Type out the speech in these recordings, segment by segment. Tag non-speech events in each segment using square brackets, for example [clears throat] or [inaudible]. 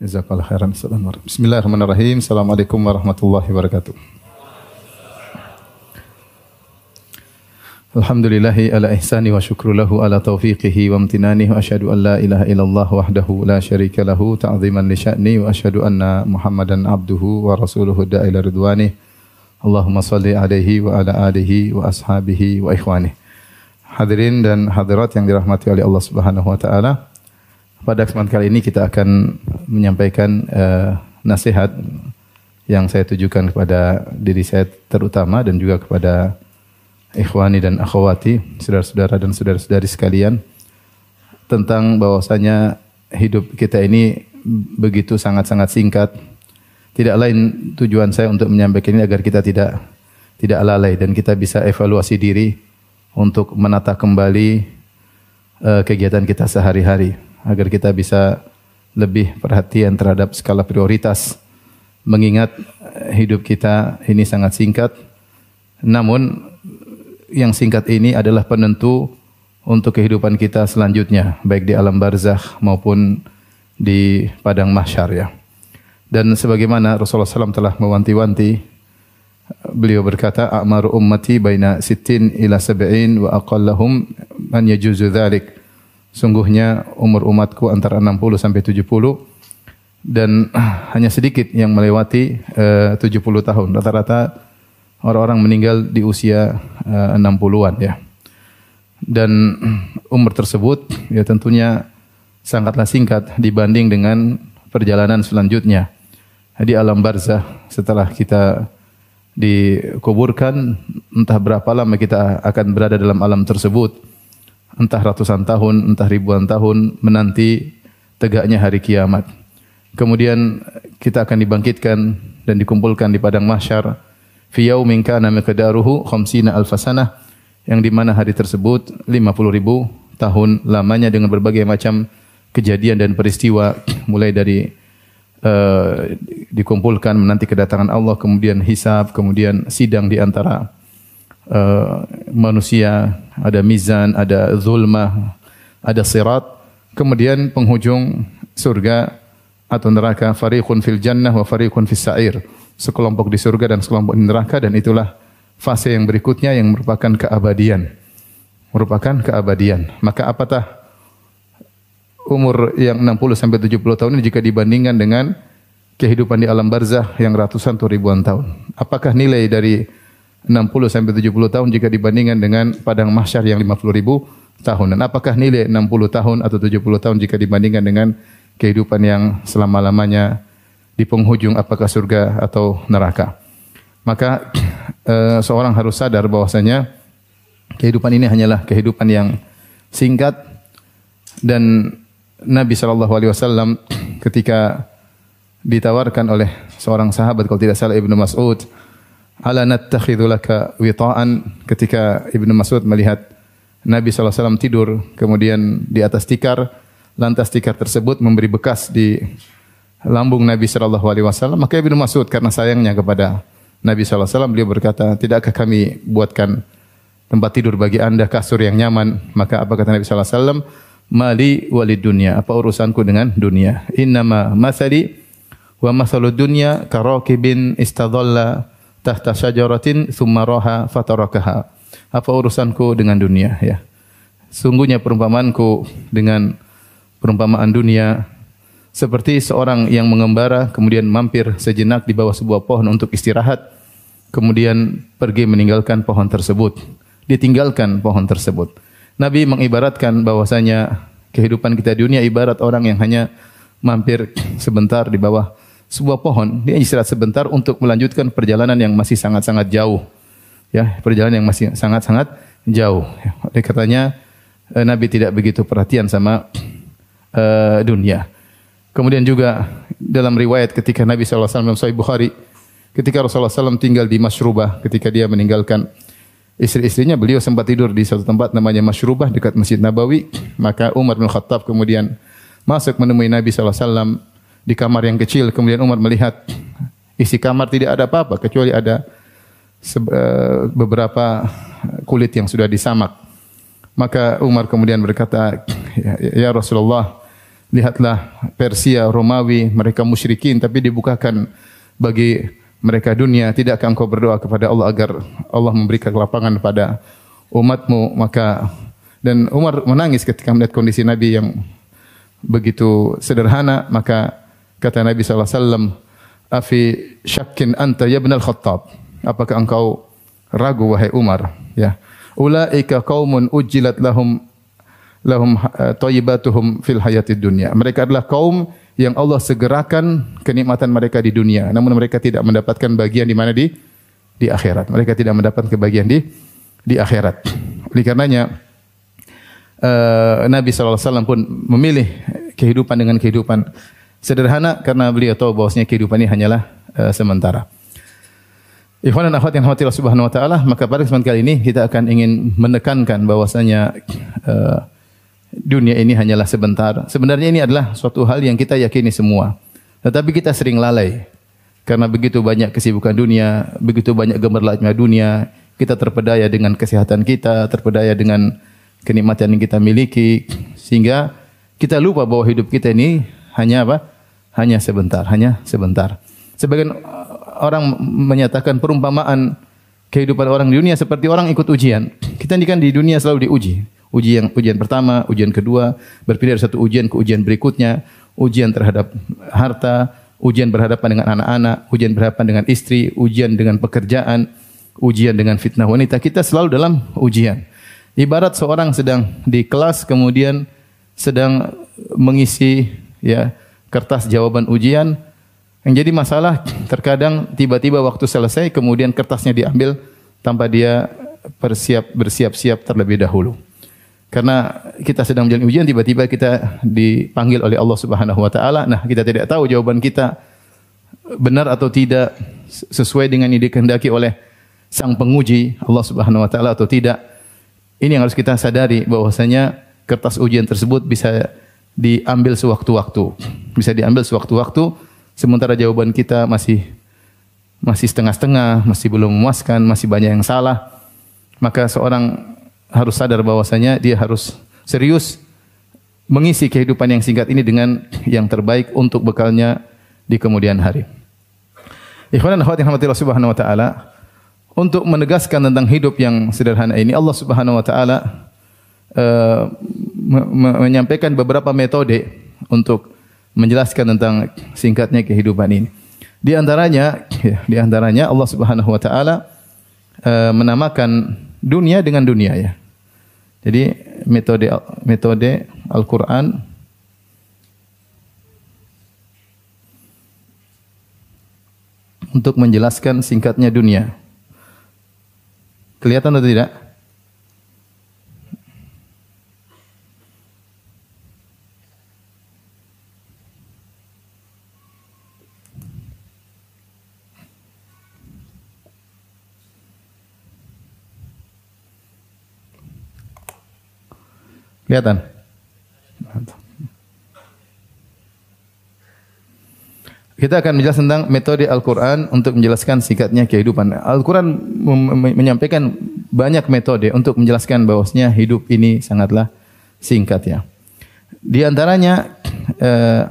Jazakallah khairan. Bismillahirrahmanirrahim. Assalamualaikum warahmatullahi wabarakatuh. Alhamdulillahi ala ihsani wa syukru lahu ala taufiqihi wa amtinani wa asyhadu an la ilaha illallah wahdahu la syarika lahu ta'ziman li sya'ni wa asyhadu anna Muhammadan abduhu wa rasuluhu da'ila ridwani. Allahumma salli alaihi wa ala alihi wa ashabihi wa ikhwani. Hadirin dan hadirat yang dirahmati oleh Allah Subhanahu wa taala. Pada kesempatan kali ini kita akan menyampaikan uh, nasihat yang saya tujukan kepada diri saya terutama dan juga kepada ikhwani dan akhwati, saudara-saudara dan saudara-saudari sekalian tentang bahwasanya hidup kita ini begitu sangat-sangat singkat. Tidak lain tujuan saya untuk menyampaikan ini agar kita tidak tidak lalai dan kita bisa evaluasi diri untuk menata kembali uh, kegiatan kita sehari-hari agar kita bisa lebih perhatian terhadap skala prioritas mengingat hidup kita ini sangat singkat namun yang singkat ini adalah penentu untuk kehidupan kita selanjutnya baik di alam barzakh maupun di padang mahsyar ya. Dan sebagaimana Rasulullah SAW telah mewanti-wanti beliau berkata a'maru ummati baina sittin ila sab'in wa aqallahum man yajuzu dzalik Sungguhnya umur umatku antara 60 sampai 70 dan [clears throat] hanya sedikit yang melewati eh, uh, 70 tahun. Rata-rata orang-orang meninggal di usia uh, 60-an ya. Dan [clears throat] umur tersebut ya tentunya sangatlah singkat dibanding dengan perjalanan selanjutnya. Di alam barzah setelah kita dikuburkan entah berapa lama kita akan berada dalam alam tersebut entah ratusan tahun, entah ribuan tahun menanti tegaknya hari kiamat. Kemudian kita akan dibangkitkan dan dikumpulkan di padang mahsyar fi yaumin kana miqdaruhu khamsina alfasanah yang di mana hari tersebut 50 ribu tahun lamanya dengan berbagai macam kejadian dan peristiwa mulai dari uh, dikumpulkan menanti kedatangan Allah kemudian hisab kemudian sidang di antara uh, manusia, ada mizan, ada zulmah, ada sirat, kemudian penghujung surga atau neraka fariqun fil jannah wa fariqun fis sa'ir. Sekelompok di surga dan sekelompok di neraka dan itulah fase yang berikutnya yang merupakan keabadian. Merupakan keabadian. Maka apatah umur yang 60 sampai 70 tahun ini jika dibandingkan dengan kehidupan di alam barzah yang ratusan atau ribuan tahun. Apakah nilai dari 60 sampai 70 tahun jika dibandingkan dengan padang mahsyar yang 50 ribu tahun. Dan apakah nilai 60 tahun atau 70 tahun jika dibandingkan dengan kehidupan yang selama-lamanya di penghujung apakah surga atau neraka. Maka e, [clears throat] seorang harus sadar bahwasanya kehidupan ini hanyalah kehidupan yang singkat dan Nabi Shallallahu Alaihi Wasallam [clears throat] ketika ditawarkan oleh seorang sahabat kalau tidak salah Ibnu Mas'ud ala nattakhidhu laka wita'an. Ketika Ibnu Mas'ud melihat Nabi SAW tidur kemudian di atas tikar lantas tikar tersebut memberi bekas di lambung Nabi wasallam. Maka Ibnu Mas'ud karena sayangnya kepada Nabi wasallam beliau berkata tidakkah kami buatkan tempat tidur bagi Anda kasur yang nyaman? Maka apa kata Nabi wasallam? Mali walid dunya. Apa urusanku dengan dunia? Innama masali wa masalud dunya karakibin istadalla tahta syajaratin thumma raha fatarakaha. Apa urusanku dengan dunia ya? Sungguhnya perumpamanku dengan perumpamaan dunia seperti seorang yang mengembara kemudian mampir sejenak di bawah sebuah pohon untuk istirahat kemudian pergi meninggalkan pohon tersebut ditinggalkan pohon tersebut Nabi mengibaratkan bahwasanya kehidupan kita di dunia ibarat orang yang hanya mampir sebentar di bawah sebuah pohon, dia istirahat sebentar untuk melanjutkan perjalanan yang masih sangat-sangat jauh. Ya, perjalanan yang masih sangat-sangat jauh. Oleh katanya eh, Nabi tidak begitu perhatian sama uh, dunia. Kemudian juga dalam riwayat ketika Nabi SAW dalam Sahih Bukhari, ketika Rasulullah SAW tinggal di Mashrubah, ketika dia meninggalkan istri-istrinya, beliau sempat tidur di satu tempat namanya Mashrubah dekat Masjid Nabawi. Maka Umar bin Khattab kemudian masuk menemui Nabi SAW di kamar yang kecil. Kemudian Umar melihat isi kamar tidak ada apa-apa kecuali ada eh, beberapa kulit yang sudah disamak. Maka Umar kemudian berkata, "Ya, ya Rasulullah, lihatlah Persia, Romawi, mereka musyrikin tapi dibukakan bagi mereka dunia. Tidakkah engkau berdoa kepada Allah agar Allah memberikan kelapangan pada umatmu? Maka dan Umar menangis ketika melihat kondisi Nabi yang begitu sederhana. Maka kata Nabi SAW, Afi syakin anta ya al Khattab. Apakah engkau ragu wahai Umar? Ya. Ulaika qaumun ujilat lahum lahum eh, thayyibatuhum fil hayatid dunya. Mereka adalah kaum yang Allah segerakan kenikmatan mereka di dunia, namun mereka tidak mendapatkan bagian di mana di di akhirat. Mereka tidak mendapatkan kebahagiaan di di akhirat. Oleh karenanya uh, Nabi SAW pun memilih kehidupan dengan kehidupan Sederhana karena beliau tahu bahwasanya kehidupan ini hanyalah uh, sementara. Ikhwan dan akhwat yang Allah Subhanahu wa taala, maka pada kesempatan kali ini kita akan ingin menekankan bahwasanya uh, dunia ini hanyalah sebentar. Sebenarnya ini adalah suatu hal yang kita yakini semua. Tetapi kita sering lalai. Karena begitu banyak kesibukan dunia, begitu banyak gemerlapnya dunia, kita terpedaya dengan kesehatan kita, terpedaya dengan kenikmatan yang kita miliki sehingga kita lupa bahwa hidup kita ini hanya apa? Hanya sebentar, hanya sebentar. Sebagian orang menyatakan perumpamaan kehidupan orang di dunia seperti orang ikut ujian. Kita ini kan di dunia selalu diuji. Ujian ujian pertama, ujian kedua, berpindah dari satu ujian ke ujian berikutnya, ujian terhadap harta, ujian berhadapan dengan anak-anak, ujian berhadapan dengan istri, ujian dengan pekerjaan, ujian dengan fitnah wanita. Kita selalu dalam ujian. Ibarat seorang sedang di kelas kemudian sedang mengisi ya kertas jawaban ujian yang jadi masalah terkadang tiba-tiba waktu selesai kemudian kertasnya diambil tanpa dia bersiap bersiap-siap terlebih dahulu. Karena kita sedang menjalani ujian tiba-tiba kita dipanggil oleh Allah Subhanahu wa taala. Nah, kita tidak tahu jawaban kita benar atau tidak sesuai dengan yang dikehendaki oleh sang penguji Allah Subhanahu wa taala atau tidak. Ini yang harus kita sadari bahwasanya kertas ujian tersebut bisa diambil sewaktu-waktu. Bisa diambil sewaktu-waktu sementara jawaban kita masih masih setengah-setengah, masih belum memuaskan, masih banyak yang salah. Maka seorang harus sadar bahwasanya dia harus serius mengisi kehidupan yang singkat ini dengan yang terbaik untuk bekalnya di kemudian hari. Ikhwan dan akhwat subhanahu wa ta'ala, untuk menegaskan tentang hidup yang sederhana ini, Allah subhanahu wa ta'ala uh, menyampaikan beberapa metode untuk menjelaskan tentang singkatnya kehidupan ini. Di antaranya, ya, [laughs] di antaranya Allah Subhanahu wa taala uh, menamakan dunia dengan dunia ya. Jadi metode metode Al-Qur'an untuk menjelaskan singkatnya dunia. Kelihatan atau tidak? Kelihatan? Kita akan menjelaskan tentang metode Al-Quran untuk menjelaskan singkatnya kehidupan. Al-Quran menyampaikan banyak metode untuk menjelaskan bahwasanya hidup ini sangatlah singkat ya. Di antaranya eh,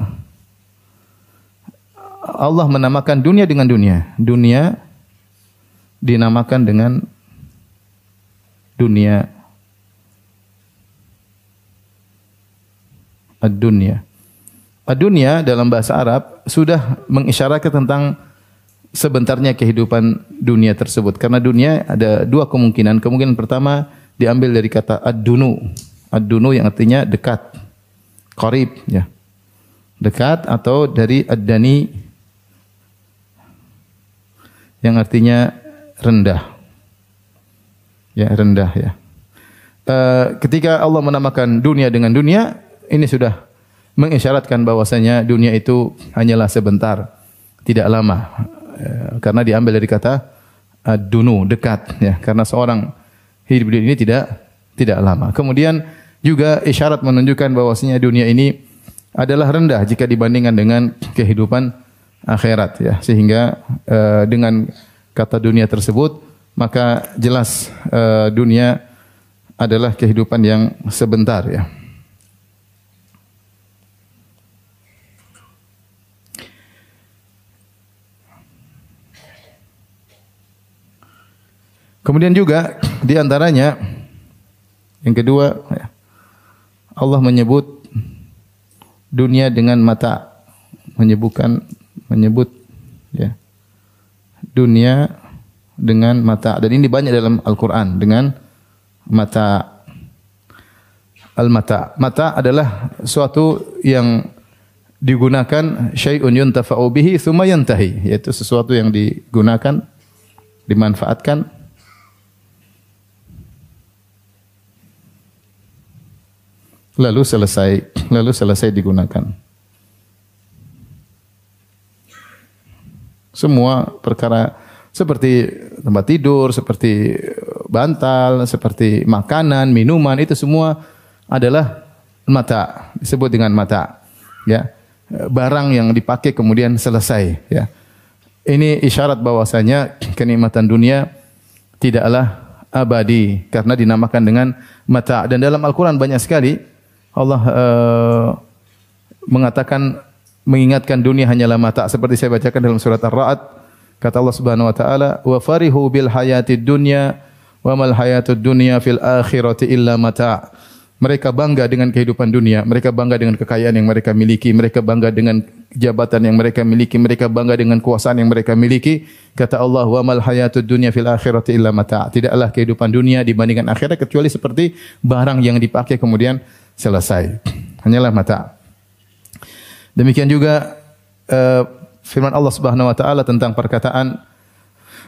Allah menamakan dunia dengan dunia. Dunia dinamakan dengan dunia ad-dunya. Ad-dunya dalam bahasa Arab sudah mengisyaratkan tentang sebentarnya kehidupan dunia tersebut. Karena dunia ada dua kemungkinan. Kemungkinan pertama diambil dari kata ad-dunu. Ad-dunu yang artinya dekat. Qarib ya. Dekat atau dari ad-dani yang artinya rendah. Ya, rendah ya. Uh, ketika Allah menamakan dunia dengan dunia, ini sudah mengisyaratkan bahwasanya dunia itu hanyalah sebentar, tidak lama. Ya, karena diambil dari kata dunu, dekat ya. Karena seorang hidup di ini tidak tidak lama. Kemudian juga isyarat menunjukkan bahwasanya dunia ini adalah rendah jika dibandingkan dengan kehidupan akhirat ya. Sehingga uh, dengan kata dunia tersebut maka jelas uh, dunia adalah kehidupan yang sebentar ya. Kemudian juga di antaranya yang kedua ya, Allah menyebut dunia dengan mata menyebutkan menyebut ya dunia dengan mata dan ini banyak dalam Al-Qur'an dengan mata al-mata. Mata adalah suatu yang digunakan syai'un yuntafa'u bihi thumma yantahi, yaitu sesuatu yang digunakan dimanfaatkan lalu selesai lalu selesai digunakan. Semua perkara seperti tempat tidur, seperti bantal, seperti makanan, minuman itu semua adalah mata, disebut dengan mata. Ya. Barang yang dipakai kemudian selesai, ya. Ini isyarat bahwasanya kenikmatan dunia tidaklah abadi karena dinamakan dengan mata dan dalam Al-Qur'an banyak sekali Allah uh, mengatakan mengingatkan dunia hanyalah mata seperti saya bacakan dalam surat Ar-Ra'd kata Allah Subhanahu wa taala wa farihu bil hayatid dunya wa mal hayatud dunya fil akhirati illa mata mereka bangga dengan kehidupan dunia, mereka bangga dengan kekayaan yang mereka miliki, mereka bangga dengan jabatan yang mereka miliki, mereka bangga dengan kuasaan yang mereka miliki. Kata Allah, "Wa mal hayatud dunya fil akhirati illa mata'." Tidaklah kehidupan dunia dibandingkan akhirat kecuali seperti barang yang dipakai kemudian selesai. Hanyalah mata. Demikian juga uh, firman Allah Subhanahu wa taala tentang perkataan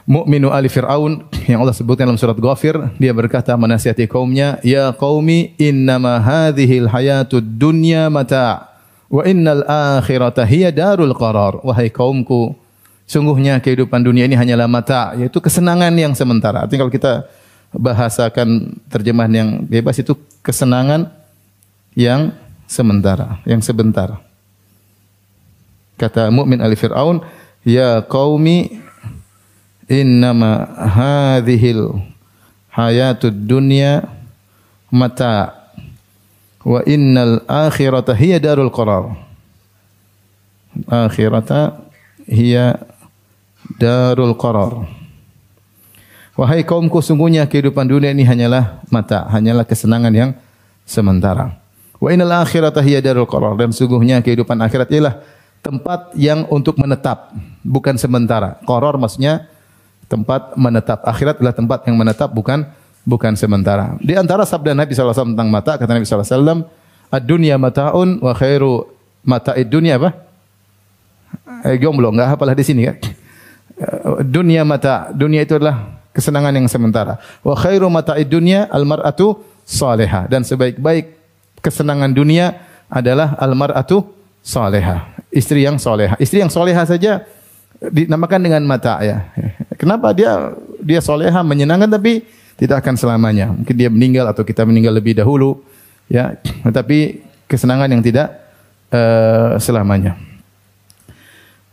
mukminu ali Fir'aun yang Allah sebutkan dalam surat Ghafir, dia berkata menasihati kaumnya, "Ya qaumi, innama hadhil hayatud dunya mata' wa innal akhirata hiya darul qarar." Wahai kaumku, sungguhnya kehidupan dunia ini hanyalah mata, yaitu kesenangan yang sementara. Artinya kalau kita bahasakan terjemahan yang bebas itu kesenangan yang sementara, yang sebentar. Kata mukmin ali Fir'aun, "Ya qaumi innama hadhil hayatud dunya mata wa innal akhirata hiya darul qarar." Akhirata hiya darul qarar. Wahai kaumku, sungguhnya kehidupan dunia ini hanyalah mata, hanyalah kesenangan yang sementara. Wa innal akhirata hiya darul qarar dan sungguhnya kehidupan akhirat ialah tempat yang untuk menetap, bukan sementara. Qarar maksudnya tempat menetap. Akhirat adalah tempat yang menetap bukan bukan sementara. Di antara sabda Nabi SAW tentang mata, kata Nabi SAW, Ad-dunya mata'un wa khairu mata'id dunya apa? Eh, jomblo, enggak apalah di sini kan? Dunia mata, dunia itu adalah kesenangan yang sementara. Wa khairu mata'id dunya al-mar'atu salihah dan sebaik-baik kesenangan dunia adalah almaratu soleha, istri yang soleha. Istri yang soleha saja dinamakan dengan mata ya. Kenapa dia dia soleha menyenangkan tapi tidak akan selamanya. Mungkin dia meninggal atau kita meninggal lebih dahulu ya. Tetapi kesenangan yang tidak uh, selamanya.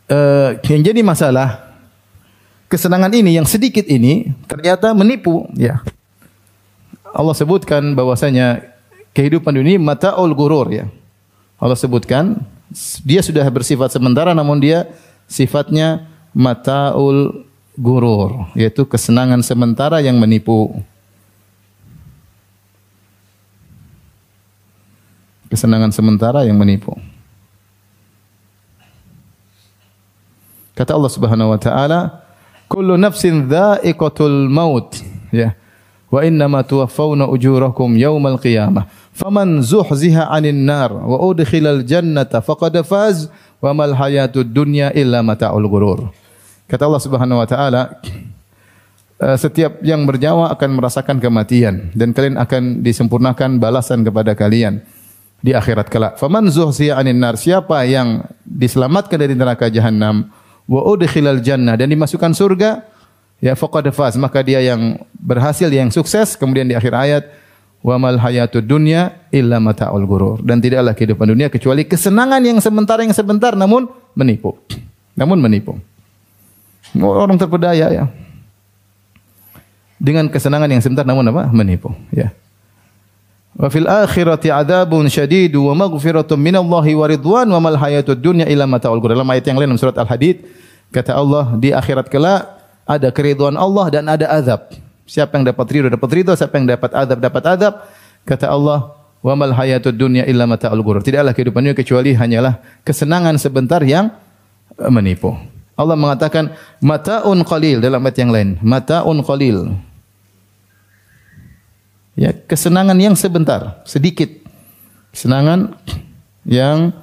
Uh, yang jadi masalah kesenangan ini yang sedikit ini ternyata menipu ya. Allah sebutkan bahwasanya kehidupan dunia mataul gurur ya. Allah sebutkan dia sudah bersifat sementara namun dia sifatnya mataul gurur yaitu kesenangan sementara yang menipu. Kesenangan sementara yang menipu. Kata Allah Subhanahu wa taala, "Kullu nafsin dha'iqatul maut." Ya. Wa innama tuwaffawna ujurakum yaumal qiyamah. Faman zuhziha 'anil nar wa udkhilal jannata faqad faz wa mal hayatud dunya illa mata'ul ghurur. Kata Allah Subhanahu wa taala, eh, setiap yang bernyawa akan merasakan kematian dan kalian akan disempurnakan balasan kepada kalian di akhirat kelak. Faman zuhziha 'anil nar, siapa yang diselamatkan dari neraka jahanam wa udkhilal jannah dan dimasukkan surga, ya faqad faz, maka dia yang berhasil, yang sukses. Kemudian di akhir ayat Wa mal hayatud dunya illa mata'ul gurur. Dan tidaklah kehidupan dunia kecuali kesenangan yang sementara yang sebentar namun menipu. Namun menipu. Orang terpedaya ya. Dengan kesenangan yang sebentar namun apa? Menipu, ya. Wa fil akhirati adzabun syadid wa maghfiratun minallahi wa ridwan wa mal hayatud dunya illa mata'ul gurur. Dalam ayat yang lain dalam surat Al-Hadid kata Allah di akhirat kelak ada keriduan Allah dan ada azab. Siapa yang dapat ridho dapat ridho, siapa yang dapat adab dapat adab. Kata Allah, "Wa mal hayatud dunya illa mata'ul ghurur." Tidaklah kehidupan dunia kecuali hanyalah kesenangan sebentar yang eh, menipu. Allah mengatakan mataun qalil dalam ayat yang lain. Mataun qalil. Ya, kesenangan yang sebentar, sedikit. Kesenangan yang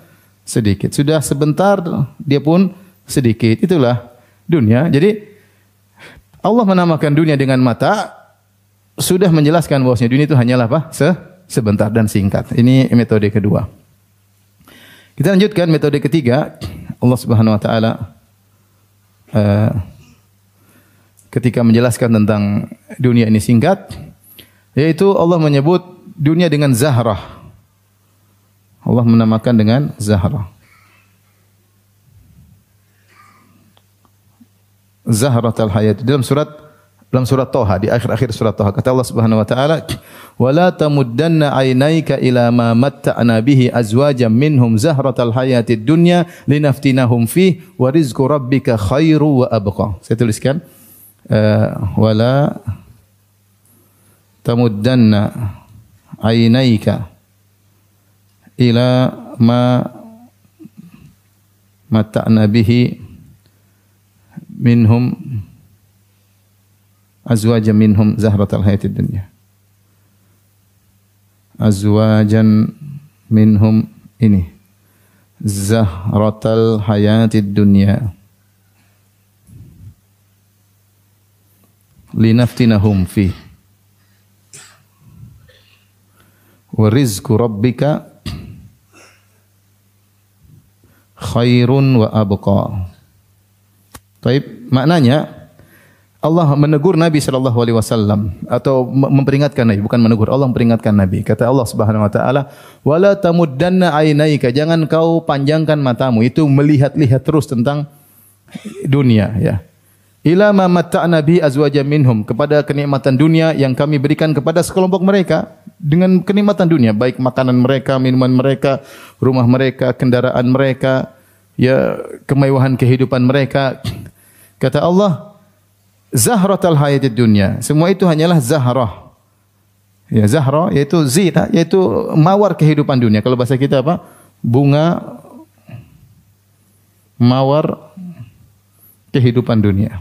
sedikit. Sudah sebentar dia pun sedikit. Itulah dunia. Jadi Allah menamakan dunia dengan mata sudah menjelaskan bahwasanya dunia itu hanyalah apa? Se sebentar dan singkat. Ini metode kedua. Kita lanjutkan metode ketiga. Allah Subhanahu wa taala uh, ketika menjelaskan tentang dunia ini singkat, yaitu Allah menyebut dunia dengan zahrah. Allah menamakan dengan zahrah. Zahratul hayat dalam surat dalam surat Toha di akhir-akhir surat Toha kata Allah Subhanahu wa taala wala tamuddanna aynaika ila ma matta'na bihi azwajan minhum zahratal hayatid dunya linaftinahum fi wa rizqu rabbika khairu wa abqa. Saya tuliskan uh, wala tamuddanna aynaika ila ma bihi minhum azwajan minhum zahratal hayatid dunya. Azwajan minhum ini zahratal hayatid dunya. Linaftinahum fi. Wa rizqu rabbika khairun wa abqa. Baik, maknanya Allah menegur Nabi sallallahu alaihi wasallam atau memperingatkan Nabi, bukan menegur, Allah memperingatkan Nabi. Kata Allah Subhanahu wa taala, "Wala tamuddanna ainaika." Jangan kau panjangkan matamu itu melihat-lihat terus tentang dunia ya. Ila ma matta'na bi azwaja minhum kepada kenikmatan dunia yang kami berikan kepada sekelompok mereka dengan kenikmatan dunia baik makanan mereka, minuman mereka, rumah mereka, kendaraan mereka, ya kemewahan kehidupan mereka. Kata Allah, zahratul hayatid dunya. Semua itu hanyalah zahrah. Ya, zahra yaitu zina, yaitu mawar kehidupan dunia. Kalau bahasa kita apa? Bunga mawar kehidupan dunia.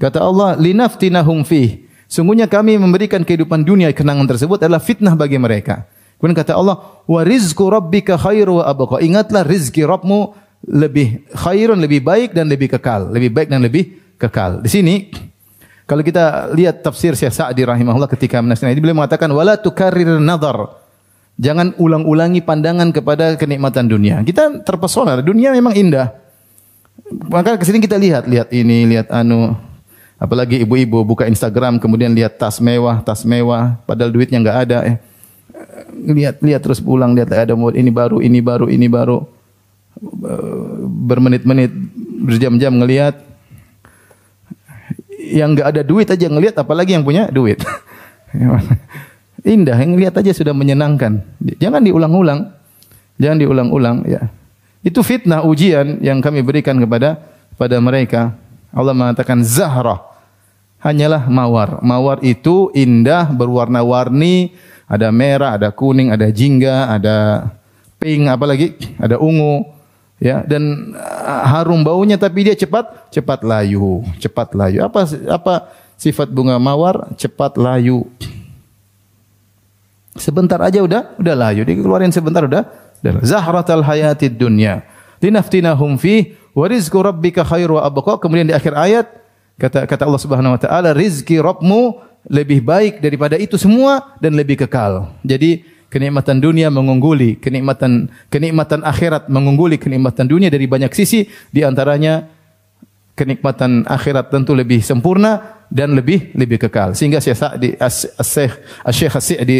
Kata Allah, linaftinahum fih. Sungguhnya kami memberikan kehidupan dunia kenangan tersebut adalah fitnah bagi mereka. Kemudian kata Allah, wa rizqu rabbika khairu wa abqa. Ingatlah rizki Rabbmu lebih khairun, lebih baik dan lebih kekal. Lebih baik dan lebih kekal. Di sini kalau kita lihat tafsir Syekh Sa'di rahimahullah ketika menasihati ini beliau mengatakan wala tukarrir nadhar. Jangan ulang-ulangi pandangan kepada kenikmatan dunia. Kita terpesona, dunia memang indah. Maka ke sini kita lihat, lihat ini, lihat anu. Apalagi ibu-ibu buka Instagram kemudian lihat tas mewah, tas mewah, padahal duitnya enggak ada. Eh. Lihat, lihat terus pulang, lihat ada ini baru, ini baru, ini baru bermenit-menit, berjam-jam ngelihat yang nggak ada duit aja ngelihat apalagi yang punya duit. [laughs] Indah, yang lihat aja sudah menyenangkan. Jangan diulang-ulang. Jangan diulang-ulang ya. Itu fitnah ujian yang kami berikan kepada pada mereka. Allah mengatakan zahrah hanyalah mawar. Mawar itu indah, berwarna-warni, ada merah, ada kuning, ada jingga, ada pink, apalagi ada ungu ya dan uh, harum baunya tapi dia cepat cepat layu, cepat layu. Apa apa sifat bunga mawar? Cepat layu. Sebentar aja udah udah layu. Dikeluarin sebentar udah. Zahratal hayatid dunya. Linaftinahum fi wa rizqu rabbika khairu wa abqa. Kemudian di akhir ayat kata kata Allah Subhanahu wa taala rizki Rabbmu lebih baik daripada itu semua dan lebih kekal. Jadi kenikmatan dunia mengungguli kenikmatan kenikmatan akhirat mengungguli kenikmatan dunia dari banyak sisi. Di antaranya kenikmatan akhirat tentu lebih sempurna dan lebih lebih kekal. Sehingga Syekh Sa'di Syekh Syekh Sa'di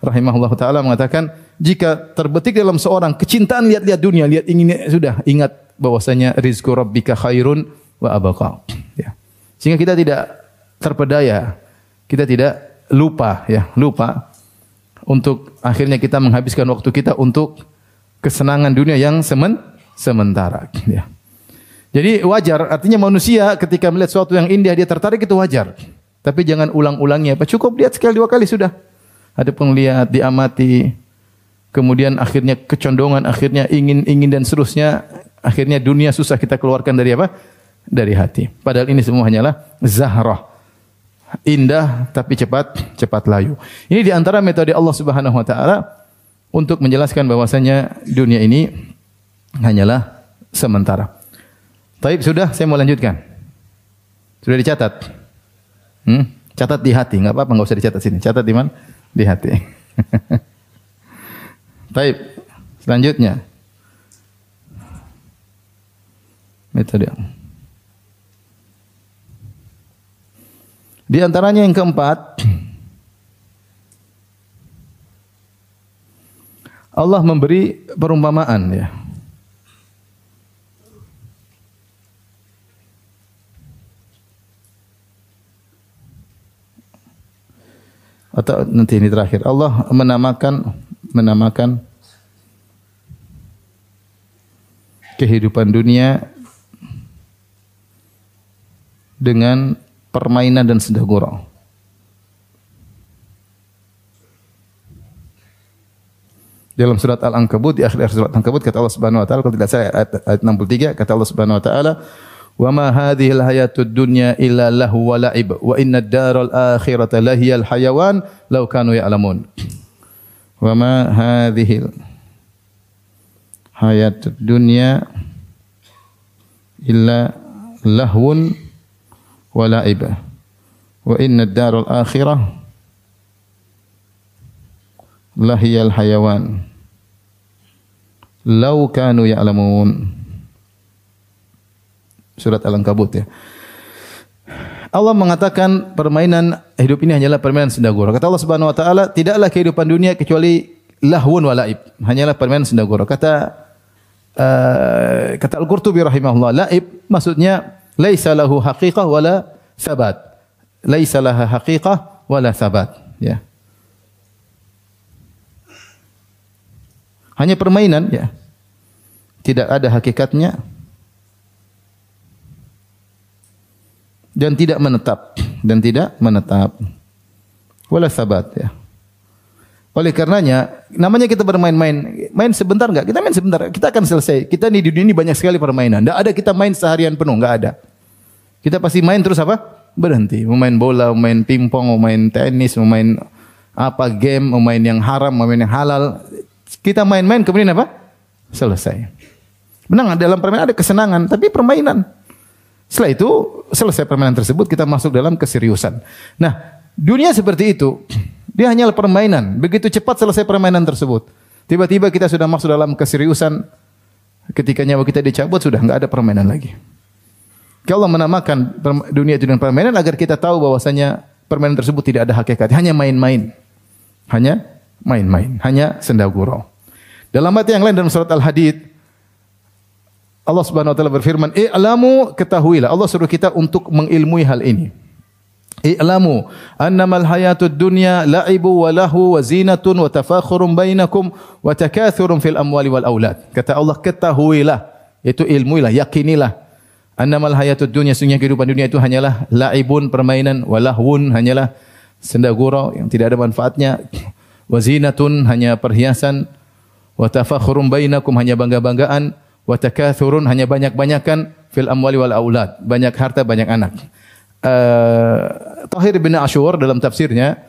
rahimahullah taala mengatakan jika terbetik dalam seorang kecintaan lihat-lihat dunia lihat ingin sudah ingat bahwasanya rizqu rabbika khairun wa abqa. Ya. Sehingga kita tidak terpedaya kita tidak lupa ya lupa untuk akhirnya kita menghabiskan waktu kita untuk kesenangan dunia yang semen, sementara. Ya. Jadi wajar, artinya manusia ketika melihat sesuatu yang indah dia tertarik itu wajar. Tapi jangan ulang-ulangnya. Apa cukup lihat sekali dua kali sudah. Ada penglihat, diamati, kemudian akhirnya kecondongan, akhirnya ingin-ingin dan seterusnya. Akhirnya dunia susah kita keluarkan dari apa? Dari hati. Padahal ini semua hanyalah zahrah. Indah tapi cepat cepat layu. Ini di antara metode Allah Subhanahu wa taala untuk menjelaskan bahwasanya dunia ini hanyalah sementara. Taib sudah, saya mau lanjutkan. Sudah dicatat? Hmm? Catat di hati, nggak apa-apa, nggak usah dicatat sini. Catat di mana? Di hati. [laughs] Taib. Selanjutnya. Metode. Di antaranya yang keempat, Allah memberi perumpamaan ya. atau nanti ini terakhir. Allah menamakan menamakan kehidupan dunia dengan permainan dan senda gurau. Dalam surat Al-Ankabut di akhir surat Al-Ankabut kata Allah Subhanahu wa taala kalau tidak salah ayat, ayat 63 kata Allah Subhanahu wa taala Wa ma hadhihi al-hayatud dunya illa lahu wa la'ib wa inna ad-daral akhirata lahiyal hayawan law kanu ya'lamun. Wa ma hadhihi hayatud dunya illa lahwun wa la'ib wa inna ad-daral akhirah lahiyal hayawan law kanu ya'lamun. Surat Al-Ankabut ya. Allah mengatakan permainan hidup ini hanyalah permainan senda gurau. Kata Allah Subhanahu wa taala, tidaklah kehidupan dunia kecuali lahwun wa laib. Hanyalah permainan senda gurau. Kata uh, kata Al-Qurtubi rahimahullah, laib maksudnya laisa lahu haqiqah wala sabat. Laisa laha haqiqah wala sabat, ya. Hanya permainan ya. Tidak ada hakikatnya, dan tidak menetap dan tidak menetap. Wala sabat ya. Oleh karenanya, namanya kita bermain-main. Main sebentar enggak? Kita main sebentar, kita akan selesai. Kita di dunia ini banyak sekali permainan. Enggak ada kita main seharian penuh, enggak ada. Kita pasti main terus apa? Berhenti. Main bola, main pingpong, main tenis, main apa game, main yang haram, main yang halal. Kita main-main kemudian apa? Selesai. Menang dalam permainan ada kesenangan, tapi permainan. Setelah itu selesai permainan tersebut kita masuk dalam keseriusan. Nah, dunia seperti itu. Dia hanya permainan. Begitu cepat selesai permainan tersebut. Tiba-tiba kita sudah masuk dalam keseriusan. Ketika nyawa kita dicabut sudah nggak ada permainan lagi. Allah menamakan dunia itu dengan permainan agar kita tahu bahwasanya permainan tersebut tidak ada hakikat, hanya main-main. Hanya main-main, hanya senda gurau. Dalam ayat yang lain dalam surat Al-Hadid Allah Subhanahu wa taala berfirman, "I'lamu ketahuilah." Allah suruh kita untuk mengilmui hal ini. I'lamu annamal hayatud dunya la'ibu wa lahu wa zinatun wa tafakhurun bainakum wa takathurun fil amwali wal aulad. Kata Allah, ketahuilah, itu ilmuilah, yakinilah. Annamal hayatud dunya sungguhnya kehidupan dunia itu hanyalah la'ibun permainan wa lahwun hanyalah senda gurau yang tidak ada manfaatnya. Wa zinatun hanya perhiasan wa tafakhurun bainakum hanya bangga-banggaan wa takathurun hanya banyak-banyakan fil amwali wal aulad, banyak harta, banyak anak. Uh, Tahir bin Ashur dalam tafsirnya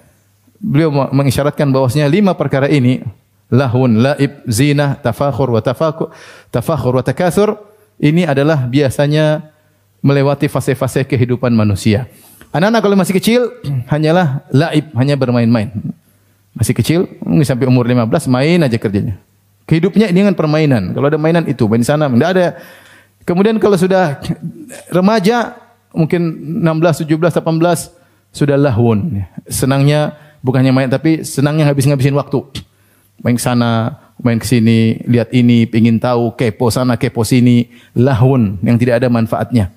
beliau mengisyaratkan bahwasanya lima perkara ini lahun, laib, zina, tafakhur wa tafakur, tafakhur wa takathur ini adalah biasanya melewati fase-fase kehidupan manusia. Anak-anak kalau masih kecil [clears throat] hanyalah laib, hanya bermain-main. Masih kecil, sampai umur 15 main aja kerjanya. Hidupnya dengan permainan. Kalau ada mainan itu, main sana, tidak ada. Kemudian kalau sudah [clears throat] remaja, mungkin 16, 17, 18, sudah lahun. Senangnya bukan hanya main, tapi senangnya habis-ngabisin waktu. Main sana, main ke sini, lihat ini, ingin tahu, kepo sana, kepo sini. Lahun, yang tidak ada manfaatnya.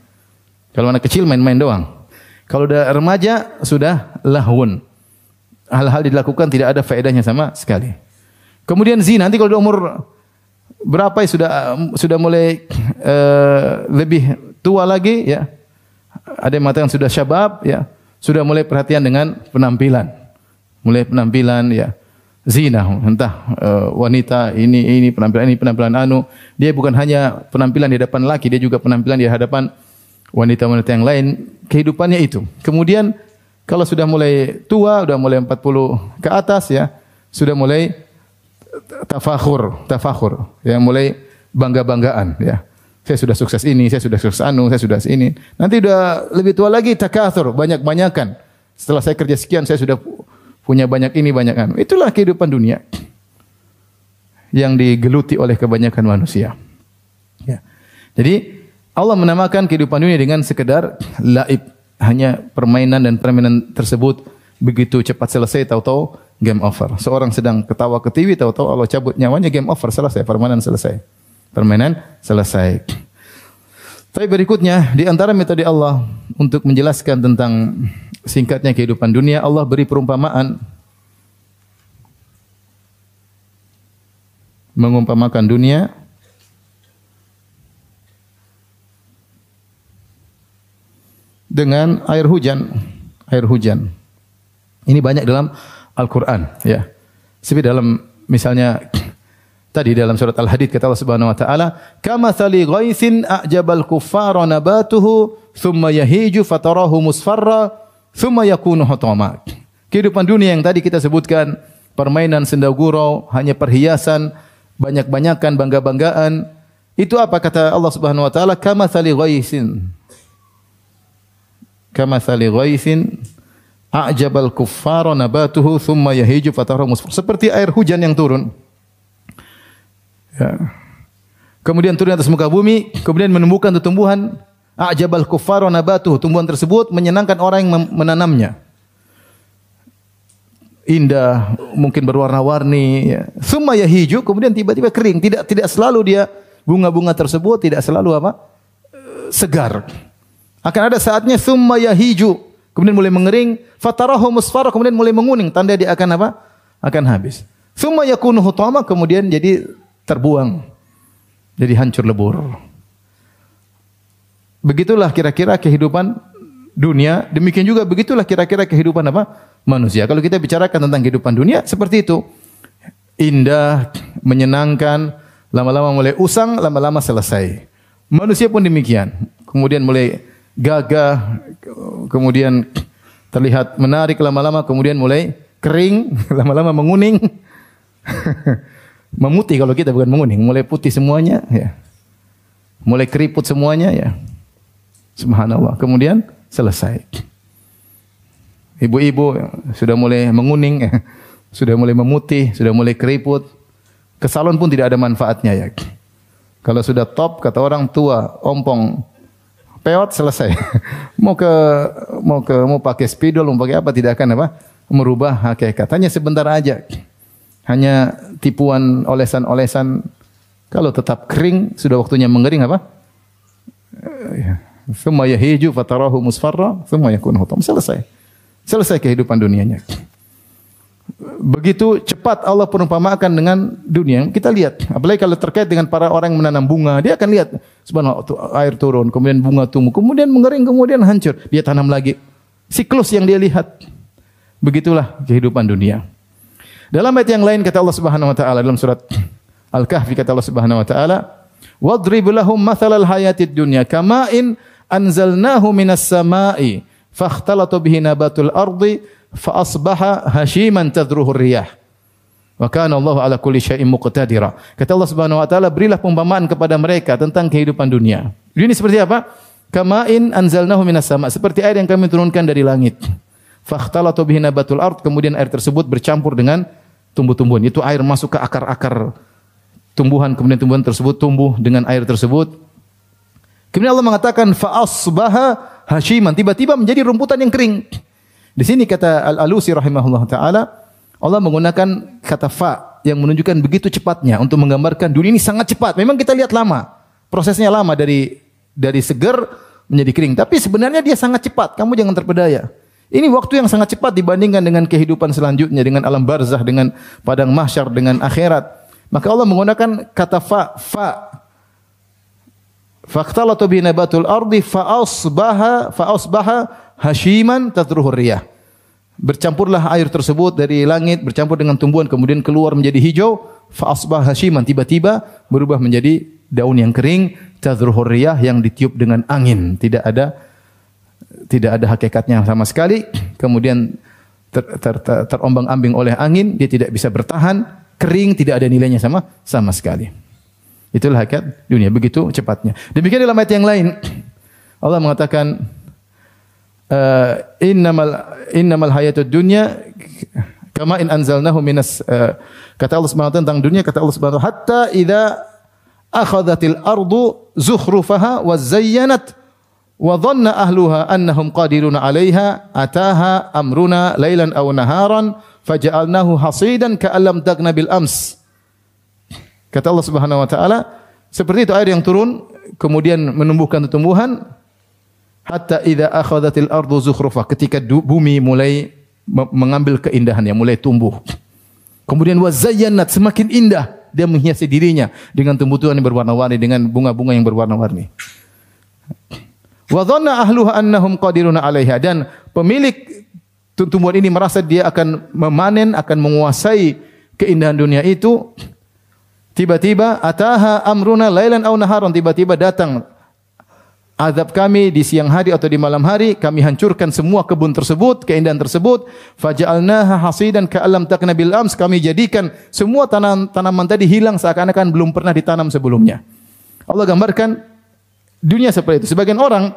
Kalau anak kecil main-main doang. Kalau udah remaja, sudah lahun. Hal-hal dilakukan tidak ada faedahnya sama sekali. Kemudian zina nanti kalau di umur berapa ya sudah sudah mulai uh, lebih tua lagi ya. Ada yang mengatakan sudah syabab ya, sudah mulai perhatian dengan penampilan. Mulai penampilan ya. Zina, entah uh, wanita ini ini penampilan ini penampilan anu. Dia bukan hanya penampilan di hadapan laki, dia juga penampilan di hadapan wanita-wanita yang lain. Kehidupannya itu. Kemudian kalau sudah mulai tua, sudah mulai 40 ke atas ya, sudah mulai tafakhur, tafakhur, ya mulai bangga-banggaan ya. Saya sudah sukses ini, saya sudah sukses anu, saya sudah ini. Nanti sudah lebih tua lagi takatsur, banyak-banyakan. Setelah saya kerja sekian, saya sudah punya banyak ini, banyak anu. Itulah kehidupan dunia yang digeluti oleh kebanyakan manusia. Ya. Jadi Allah menamakan kehidupan dunia dengan sekedar laib, hanya permainan dan permainan tersebut begitu cepat selesai tahu-tahu game over. Seorang sedang ketawa ke TV tahu-tahu Allah cabut nyawanya game over selesai, permainan selesai permainan selesai. Tapi berikutnya di antara metode Allah untuk menjelaskan tentang singkatnya kehidupan dunia, Allah beri perumpamaan mengumpamakan dunia dengan air hujan, air hujan. Ini banyak dalam Al-Qur'an, ya. Seperti dalam misalnya [clears throat] Tadi dalam surat Al-Hadid kata Allah Subhanahu wa taala, "Kama thali ghaithin a'jabal kuffara nabatuhu thumma yahiju fatarahu musfarra thumma yakunu hutama." Kehidupan dunia yang tadi kita sebutkan, permainan senda gurau, hanya perhiasan, banyak-banyakan bangga-banggaan. Itu apa kata Allah Subhanahu wa taala? Kama thali ghaithin. Kama thali ghaithin a'jabal kuffara nabatuhu thumma yahiju fatarahu musfarra. Seperti air hujan yang turun Ya. Kemudian turun atas muka bumi, kemudian menumbuhkan tumbuhan a'jabal kuffar wa nabatuh. Tumbuhan tersebut menyenangkan orang yang menanamnya. Indah, mungkin berwarna-warni, ya. Yahiju, kemudian tiba-tiba kering. Tidak tidak selalu dia bunga-bunga tersebut tidak selalu apa? segar. Akan ada saatnya summa yahiju, kemudian mulai mengering, fatarahu musfarah, kemudian mulai menguning, tanda dia akan apa? Akan habis. Summa yakunu hutama, kemudian jadi terbuang jadi hancur lebur. Begitulah kira-kira kehidupan dunia, demikian juga begitulah kira-kira kehidupan apa? manusia. Kalau kita bicarakan tentang kehidupan dunia seperti itu. Indah, menyenangkan, lama-lama mulai usang, lama-lama selesai. Manusia pun demikian. Kemudian mulai gagah, kemudian terlihat menarik lama-lama, kemudian mulai kering, [laughs] lama-lama menguning. [laughs] memutih kalau kita bukan menguning, mulai putih semuanya ya. Mulai keriput semuanya ya. Subhanallah. Kemudian selesai. Ibu-ibu sudah mulai menguning ya. [laughs] Sudah mulai memutih, sudah mulai keriput. Ke salon pun tidak ada manfaatnya ya. Kalau sudah top kata orang tua, ompong peot selesai. [laughs] mau ke mau ke mau pakai spidol, mau pakai apa tidak akan apa? merubah hakikat. Hanya sebentar aja hanya tipuan olesan-olesan. Kalau tetap kering, sudah waktunya mengering apa? Semua yahiju fatarahu musfarra, semua yakun hutam. Selesai. Selesai kehidupan dunianya. Begitu cepat Allah perumpamakan dengan dunia. Kita lihat, apalagi kalau terkait dengan para orang yang menanam bunga, dia akan lihat subhanallah air turun, kemudian bunga tumbuh, kemudian mengering, kemudian hancur. Dia tanam lagi. Siklus yang dia lihat. Begitulah kehidupan dunia. Dalam ayat yang lain kata Allah Subhanahu wa taala dalam surat Al-Kahfi kata Allah Subhanahu wa taala, "Wadrib lahum mathalal hayatid dunya kama'in anzalnahu minas sama'i fakhtalata bihi nabatul ardi fa asbaha hashiman tadruhu riyah." Wa kana Allah ala kulli syai'in muqtadira. Kata Allah Subhanahu wa taala, berilah perumpamaan kepada mereka tentang kehidupan dunia. Ini seperti apa? Kama'in anzalnahu minas sama, seperti air yang kami turunkan dari langit. Fakhtalata bihi nabatul ard, kemudian air tersebut bercampur dengan tumbuh-tumbuhan. Itu air masuk ke akar-akar tumbuhan, kemudian tumbuhan tersebut tumbuh dengan air tersebut. Kemudian Allah mengatakan fa'asbaha hashiman, tiba-tiba menjadi rumputan yang kering. Di sini kata Al-Alusi rahimahullah taala, Allah menggunakan kata fa yang menunjukkan begitu cepatnya untuk menggambarkan dunia ini sangat cepat. Memang kita lihat lama. Prosesnya lama dari dari seger menjadi kering, tapi sebenarnya dia sangat cepat. Kamu jangan terpedaya. Ini waktu yang sangat cepat dibandingkan dengan kehidupan selanjutnya, dengan alam barzah, dengan padang mahsyar, dengan akhirat. Maka Allah menggunakan kata fa, fa. Faqtalatu bi nabatul ardi fa asbaha fa asbaha hashiman tadruhur riyah. Bercampurlah air tersebut dari langit bercampur dengan tumbuhan kemudian keluar menjadi hijau fa asbaha hashiman tiba-tiba berubah menjadi daun yang kering tadruhur riyah yang ditiup dengan angin. Tidak ada tidak ada hakikatnya sama sekali. Kemudian ter, ter, ter, terombang-ambing oleh angin, dia tidak bisa bertahan, kering, tidak ada nilainya sama sama sekali. Itulah hakikat dunia begitu cepatnya. Demikian dalam ayat yang lain Allah mengatakan uh, innamal innamal hayatud dunya kama in anzalnahu minas uh, kata Allah Subhanahu tentang dunia kata Allah Subhanahu hatta idza akhadhatil ardu zukhrufaha wa zayyanat wa dhanna ahluha annahum qadiruna 'alaiha ataha amruna lailan aw naharan faja'alnahu hasidan ka'allam tagna bil ams Kata Allah Subhanahu wa taala, seperti itu air yang turun kemudian menumbuhkan tumbuhan hatta idza akhadhatil ardu zukhrufah ketika bumi mulai mengambil keindahannya, mulai tumbuh. Kemudian wazayyanat semakin indah dia menghiasi dirinya dengan tumbuhan yang berwarna-warni dengan bunga-bunga yang berwarna-warni. Wa dhanna ahluha annahum qadiruna 'alaiha dan pemilik tumbuhan ini merasa dia akan memanen, akan menguasai keindahan dunia itu Tiba-tiba ataha amruna lailan aw naharan? Tiba-tiba datang azab kami di siang hari atau di malam hari. Kami hancurkan semua kebun tersebut keindahan tersebut. Faja'alnaha hasidan ka'allam takna bil ams. Kami jadikan semua tanam tanaman tadi hilang seakan-akan belum pernah ditanam sebelumnya. Allah gambarkan dunia seperti itu. Sebagian orang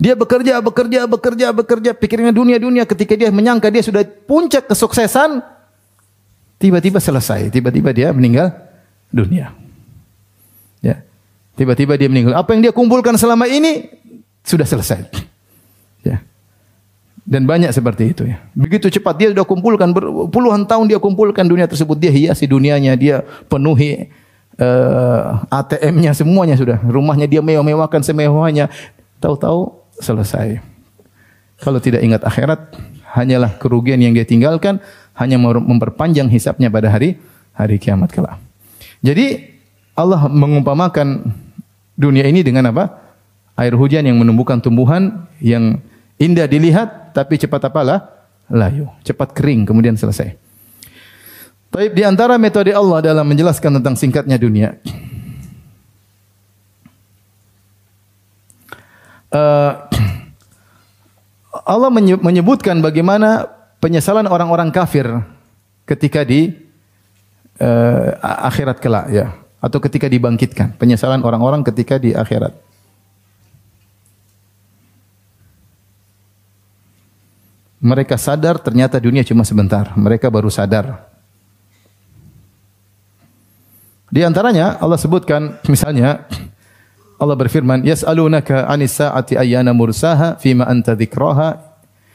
dia bekerja, bekerja, bekerja, bekerja, pikirnya dunia, dunia. Ketika dia menyangka dia sudah puncak kesuksesan, Tiba-tiba selesai, tiba-tiba dia meninggal dunia. Ya. Tiba-tiba dia meninggal. Apa yang dia kumpulkan selama ini sudah selesai. Ya. Dan banyak seperti itu ya. Begitu cepat dia sudah kumpulkan puluhan tahun dia kumpulkan dunia tersebut, dia hiasi dunianya, dia penuhi uh, eh, ATM-nya semuanya sudah. Rumahnya dia mewah-mewahkan semewahnya. Tahu-tahu selesai. Kalau tidak ingat akhirat, hanyalah kerugian yang dia tinggalkan hanya memperpanjang hisapnya pada hari hari kiamat kelak. Jadi Allah mengumpamakan dunia ini dengan apa? Air hujan yang menumbuhkan tumbuhan yang indah dilihat tapi cepat apalah? Layu, cepat kering kemudian selesai. Tapi di antara metode Allah dalam menjelaskan tentang singkatnya dunia. Uh, [clears throat] Allah menyebutkan bagaimana penyesalan orang-orang kafir ketika di uh, akhirat kelak ya. Atau ketika dibangkitkan. Penyesalan orang-orang ketika di akhirat. Mereka sadar ternyata dunia cuma sebentar. Mereka baru sadar. Di antaranya Allah sebutkan misalnya Allah berfirman yas'alunaka 'anis sa'ati ayyana mursaha fima anta dzikraha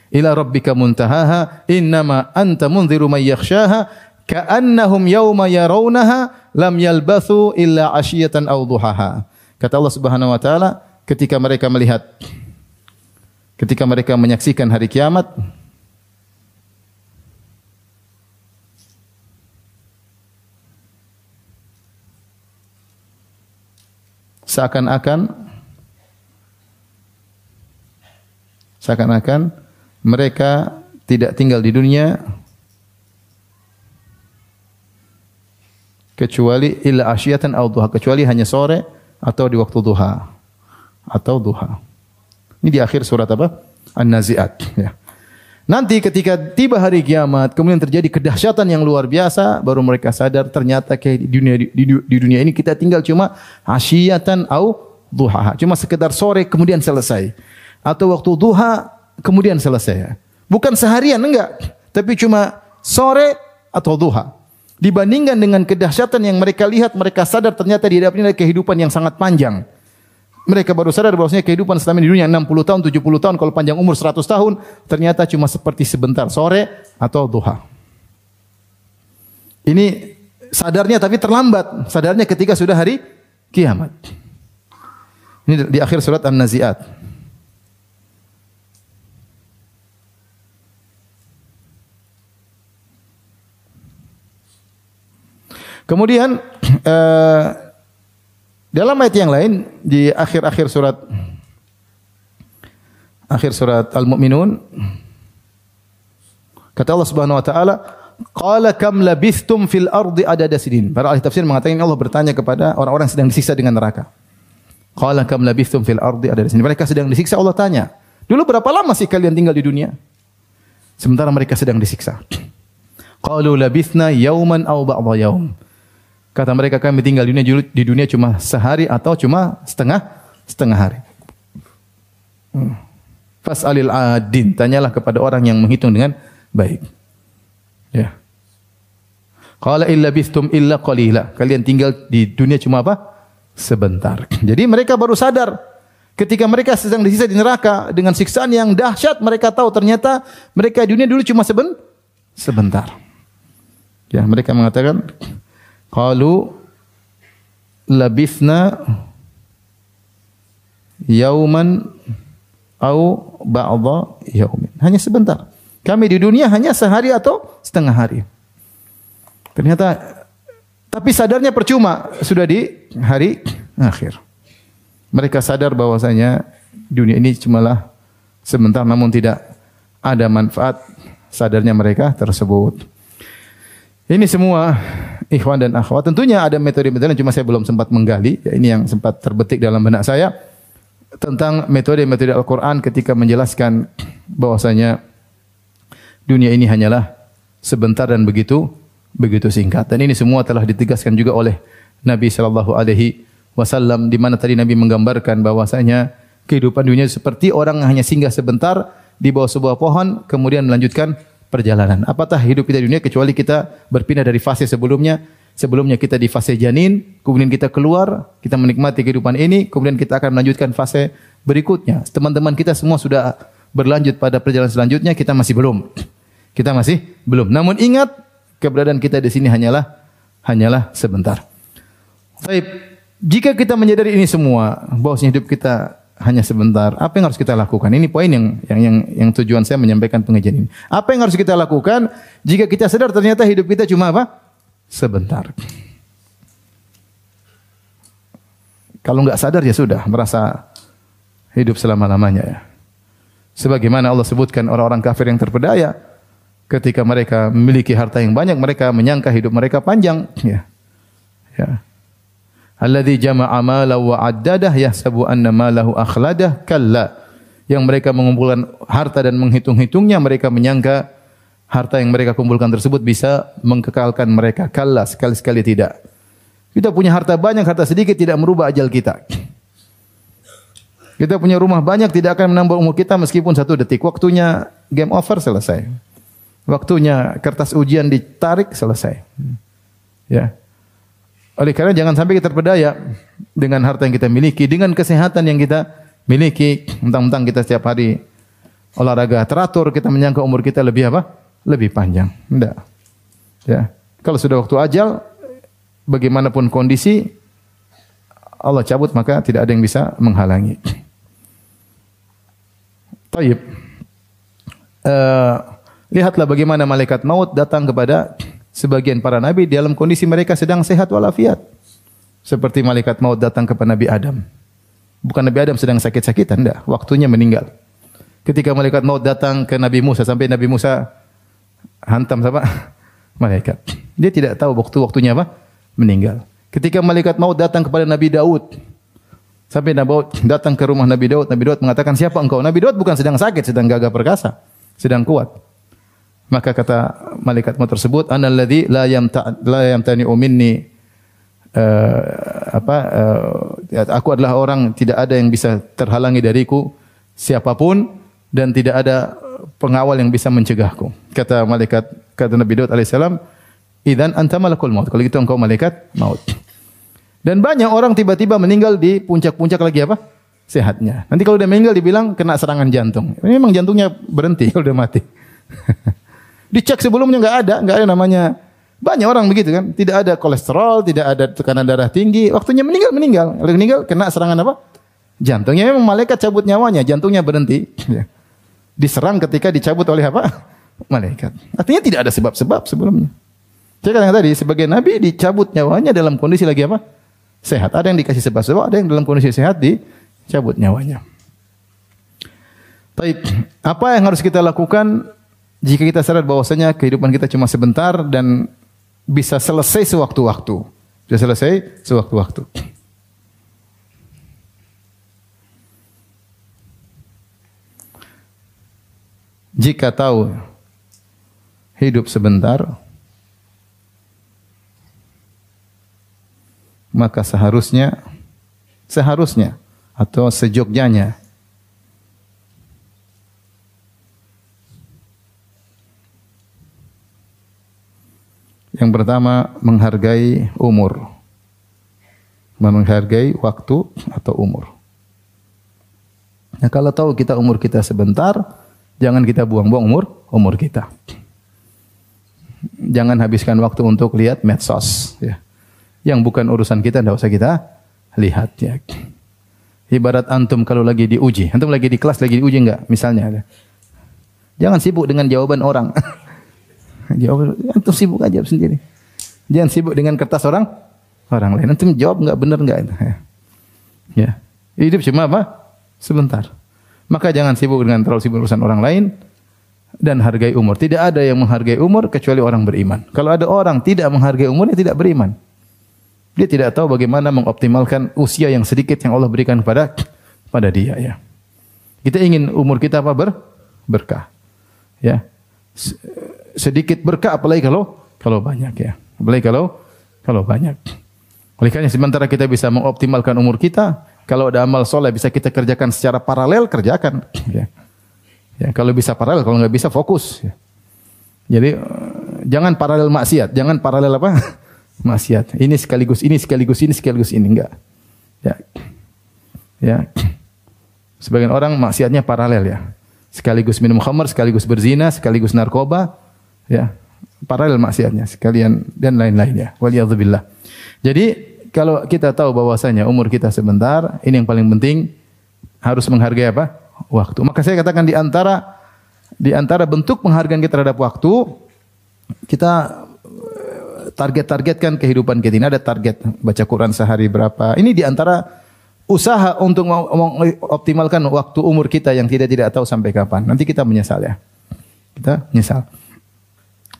ila rabbika muntahaha innama anta munziru may yakhshaha ka'annahum yawma yarawnaha lam yalbathu illa ashiyatan aw duhaha. Kata Allah Subhanahu wa taala ketika mereka melihat ketika mereka menyaksikan hari kiamat seakan-akan seakan-akan mereka tidak tinggal di dunia kecuali illa asyatan au duha kecuali hanya sore atau di waktu duha atau duha. Ini di akhir surat apa? An-Nazi'at ya. Nanti ketika tiba hari kiamat, kemudian terjadi kedahsyatan yang luar biasa, baru mereka sadar ternyata kayak di dunia di, di, dunia ini kita tinggal cuma asyatan au duha. Cuma sekedar sore kemudian selesai. Atau waktu duha kemudian selesai. Bukan seharian enggak, tapi cuma sore atau duha. Dibandingkan dengan kedahsyatan yang mereka lihat, mereka sadar ternyata di hadapan ada kehidupan yang sangat panjang. Mereka baru sadar bahwasanya kehidupan selama di dunia 60 tahun, 70 tahun, kalau panjang umur 100 tahun, ternyata cuma seperti sebentar, sore atau duha. Ini sadarnya tapi terlambat. Sadarnya ketika sudah hari kiamat. Ini di akhir surat An-Nazi'at. Kemudian uh, [clears throat] Dalam ayat yang lain di akhir-akhir surat akhir surat Al-Mu'minun kata Allah Subhanahu wa taala Qala kam labithtum fil ardi adada sinin. Para ahli tafsir mengatakan Allah bertanya kepada orang-orang yang sedang disiksa dengan neraka. Qala kam labithtum fil ardi adada sinin. Mereka sedang disiksa Allah tanya, "Dulu berapa lama sih kalian tinggal di dunia?" Sementara mereka sedang disiksa. [clears throat] Qalu labithna yauman aw ba'dha yaum. Kata mereka kami tinggal di dunia di dunia cuma sehari atau cuma setengah setengah hari. Hmm. Fas'alil adin, tanyalah kepada orang yang menghitung dengan baik. Ya. Qala illa bistum illa qalila. Kalian tinggal di dunia cuma apa? Sebentar. [clears throat] Jadi mereka baru sadar ketika mereka sedang disiksa di neraka dengan siksaan yang dahsyat, mereka tahu ternyata mereka di dunia dulu cuma seben sebentar. Ya, mereka mengatakan qalu labithna yauman au ba'dha yaumin. Hanya sebentar. Kami di dunia hanya sehari atau setengah hari. Ternyata tapi sadarnya percuma sudah di hari akhir. Mereka sadar bahwasanya dunia ini cumalah sebentar namun tidak ada manfaat sadarnya mereka tersebut. Ini semua ikhwan dan akhwat. Tentunya ada metode-metode yang cuma saya belum sempat menggali. Ya, ini yang sempat terbetik dalam benak saya tentang metode-metode Al-Quran ketika menjelaskan bahwasanya dunia ini hanyalah sebentar dan begitu begitu singkat. Dan ini semua telah ditegaskan juga oleh Nabi sallallahu alaihi wasallam di mana tadi Nabi menggambarkan bahwasanya kehidupan dunia seperti orang hanya singgah sebentar di bawah sebuah pohon kemudian melanjutkan perjalanan. Apatah hidup kita di dunia kecuali kita berpindah dari fase sebelumnya. Sebelumnya kita di fase janin, kemudian kita keluar, kita menikmati kehidupan ini, kemudian kita akan melanjutkan fase berikutnya. Teman-teman kita semua sudah berlanjut pada perjalanan selanjutnya, kita masih belum. Kita masih belum. Namun ingat keberadaan kita di sini hanyalah hanyalah sebentar. Baik, jika kita menyadari ini semua, bahwa hidup kita hanya sebentar, apa yang harus kita lakukan? Ini poin yang yang yang, yang tujuan saya menyampaikan pengajian ini. Apa yang harus kita lakukan jika kita sadar ternyata hidup kita cuma apa? Sebentar. Kalau nggak sadar ya sudah merasa hidup selama-lamanya ya. Sebagaimana Allah sebutkan orang-orang kafir yang terpedaya, ketika mereka memiliki harta yang banyak mereka menyangka hidup mereka panjang ya ya alladzi jama'a malahu wa addadah yahsabu anna malahu akhladah. Kalla. Yang mereka mengumpulkan harta dan menghitung-hitungnya mereka menyangka harta yang mereka kumpulkan tersebut bisa mengkekalkan mereka. Kalla. Sekali-sekali tidak. Kita punya harta banyak harta sedikit tidak merubah ajal kita. Kita punya rumah banyak tidak akan menambah umur kita meskipun satu detik. Waktunya game over selesai. Waktunya kertas ujian ditarik selesai. Ya. Oleh karena jangan sampai kita terpedaya dengan harta yang kita miliki, dengan kesehatan yang kita miliki, mentang-mentang kita setiap hari olahraga teratur, kita menyangka umur kita lebih apa? Lebih panjang. Tidak. Ya. Kalau sudah waktu ajal, bagaimanapun kondisi, Allah cabut maka tidak ada yang bisa menghalangi. Taib. Uh, Lihatlah bagaimana malaikat maut datang kepada sebagian para nabi dalam kondisi mereka sedang sehat walafiat. Seperti malaikat maut datang kepada Nabi Adam. Bukan Nabi Adam sedang sakit-sakitan, enggak. Waktunya meninggal. Ketika malaikat maut datang ke Nabi Musa sampai Nabi Musa hantam sama [laughs] malaikat. Dia tidak tahu waktu-waktunya apa? Meninggal. Ketika malaikat maut datang kepada Nabi Daud sampai Nabi Daud datang ke rumah Nabi Daud, Nabi Daud mengatakan, "Siapa engkau?" Nabi Daud bukan sedang sakit, sedang gagah perkasa, sedang kuat. Maka kata malaikat maut tersebut, "Ana alladzi la yamta la yamtani'u minni uh, apa uh, aku adalah orang tidak ada yang bisa terhalangi dariku siapa pun dan tidak ada pengawal yang bisa mencegahku." Kata malaikat kata Nabi Daud alaihissalam, "Idzan anta malakul maut." Kalau gitu engkau malaikat maut. Dan banyak orang tiba-tiba meninggal di puncak-puncak lagi apa? Sehatnya. Nanti kalau udah meninggal dibilang kena serangan jantung. Ini memang jantungnya berhenti [laughs] kalau udah mati. Dicek sebelumnya nggak ada, nggak ada namanya. Banyak orang begitu kan, tidak ada kolesterol, tidak ada tekanan darah tinggi, waktunya meninggal meninggal. Kalau meninggal kena serangan apa? Jantungnya memang malaikat cabut nyawanya, jantungnya berhenti. [laughs] Diserang ketika dicabut oleh apa? [laughs] Malaikat. Artinya tidak ada sebab-sebab sebelumnya. Saya katakan tadi, sebagai nabi dicabut nyawanya dalam kondisi lagi apa? sehat. Ada yang dikasih sebab-sebab, ada yang dalam kondisi sehat dicabut nyawanya. Baik, apa yang harus kita lakukan jika kita sadar bahwasanya kehidupan kita cuma sebentar dan bisa selesai sewaktu-waktu. Bisa selesai sewaktu-waktu. Jika tahu hidup sebentar, maka seharusnya seharusnya atau sejogjanya Yang pertama menghargai umur. Menghargai waktu atau umur. Nah, kalau tahu kita umur kita sebentar, jangan kita buang-buang umur umur kita. Jangan habiskan waktu untuk lihat medsos ya yang bukan urusan kita tidak usah kita lihat ya. Ibarat antum kalau lagi diuji, antum lagi di kelas lagi diuji enggak misalnya. Jangan sibuk dengan jawaban orang. [laughs] jawab antum sibuk aja sendiri. Jangan sibuk dengan kertas orang orang lain. Antum jawab enggak benar enggak ya. ya. Hidup cuma apa? Sebentar. Maka jangan sibuk dengan terlalu sibuk urusan orang lain dan hargai umur. Tidak ada yang menghargai umur kecuali orang beriman. Kalau ada orang tidak menghargai umurnya tidak beriman. Dia tidak tahu bagaimana mengoptimalkan usia yang sedikit yang Allah berikan kepada pada dia ya. Kita ingin umur kita apa ber berkah. Ya. Sedikit berkah apalagi kalau kalau banyak ya. Apalagi kalau kalau banyak. Oleh karena sementara kita bisa mengoptimalkan umur kita, kalau ada amal soleh bisa kita kerjakan secara paralel, kerjakan. Ya. Ya, kalau bisa paralel, kalau nggak bisa fokus. Ya. Jadi eh, jangan paralel maksiat, jangan paralel apa? [laughs] maksiat. Ini sekaligus ini sekaligus ini sekaligus ini enggak. Ya. Ya. Sebagian orang maksiatnya paralel ya. Sekaligus minum khamar, sekaligus berzina, sekaligus narkoba, ya. Paralel maksiatnya sekalian dan lain-lain ya. Waliyadzubillah. Jadi kalau kita tahu bahwasanya umur kita sebentar, ini yang paling penting harus menghargai apa? Waktu. Maka saya katakan di antara di antara bentuk penghargaan kita terhadap waktu, kita target-targetkan kehidupan kita. Ini ada target baca Quran sehari berapa. Ini di antara usaha untuk mengoptimalkan waktu umur kita yang tidak tidak tahu sampai kapan. Nanti kita menyesal ya. Kita menyesal.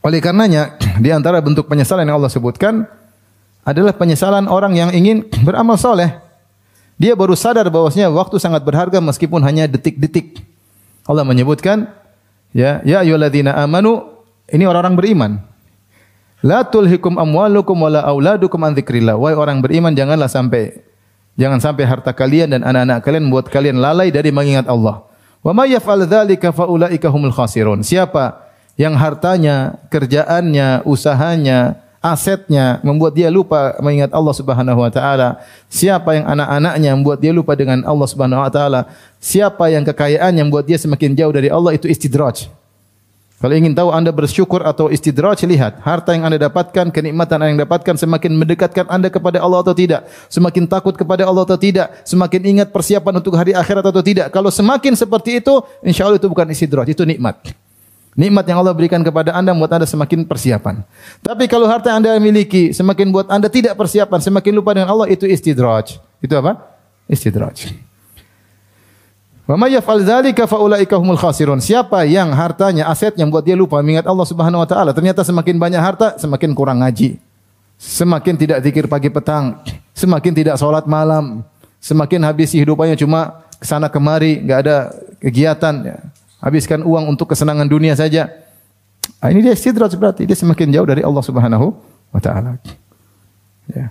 Oleh karenanya, [clears throat] di antara bentuk penyesalan yang Allah sebutkan adalah penyesalan orang yang ingin [clears throat] beramal soleh. Dia baru sadar bahwasanya waktu sangat berharga meskipun hanya detik-detik. Allah menyebutkan, ya, ya ayyuhalladzina amanu, ini orang-orang beriman. La tulhikum amwalukum wala auladukum an dzikrillah. Wahai orang beriman janganlah sampai jangan sampai harta kalian dan anak-anak kalian membuat kalian lalai dari mengingat Allah. Wa may yaf'al dzalika fa ulaika humul khasirun. Siapa yang hartanya, kerjaannya, usahanya, asetnya membuat dia lupa mengingat Allah Subhanahu wa taala. Siapa yang anak-anaknya membuat dia lupa dengan Allah Subhanahu wa taala. Siapa yang kekayaannya membuat dia semakin jauh dari Allah itu istidraj. Kalau ingin tahu Anda bersyukur atau istidraj, lihat harta yang Anda dapatkan, kenikmatan yang Anda dapatkan semakin mendekatkan Anda kepada Allah atau tidak, semakin takut kepada Allah atau tidak, semakin ingat persiapan untuk hari akhirat atau tidak. Kalau semakin seperti itu, insya Allah itu bukan istidraj, itu nikmat. Nikmat yang Allah berikan kepada Anda membuat Anda semakin persiapan. Tapi kalau harta yang Anda miliki semakin buat Anda tidak persiapan, semakin lupa dengan Allah, itu istidraj. Itu apa? Istidraj. Wa may yaf'al dzalika fa ulaika humul khasirun. Siapa yang hartanya, asetnya membuat dia lupa mengingat Allah Subhanahu wa taala, ternyata semakin banyak harta, semakin kurang ngaji. Semakin tidak zikir pagi petang, semakin tidak salat malam, semakin habis hidupannya cuma ke sana kemari, enggak ada kegiatan ya. Habiskan uang untuk kesenangan dunia saja. Nah, ini dia istidraj berarti dia semakin jauh dari Allah Subhanahu wa taala. Ya.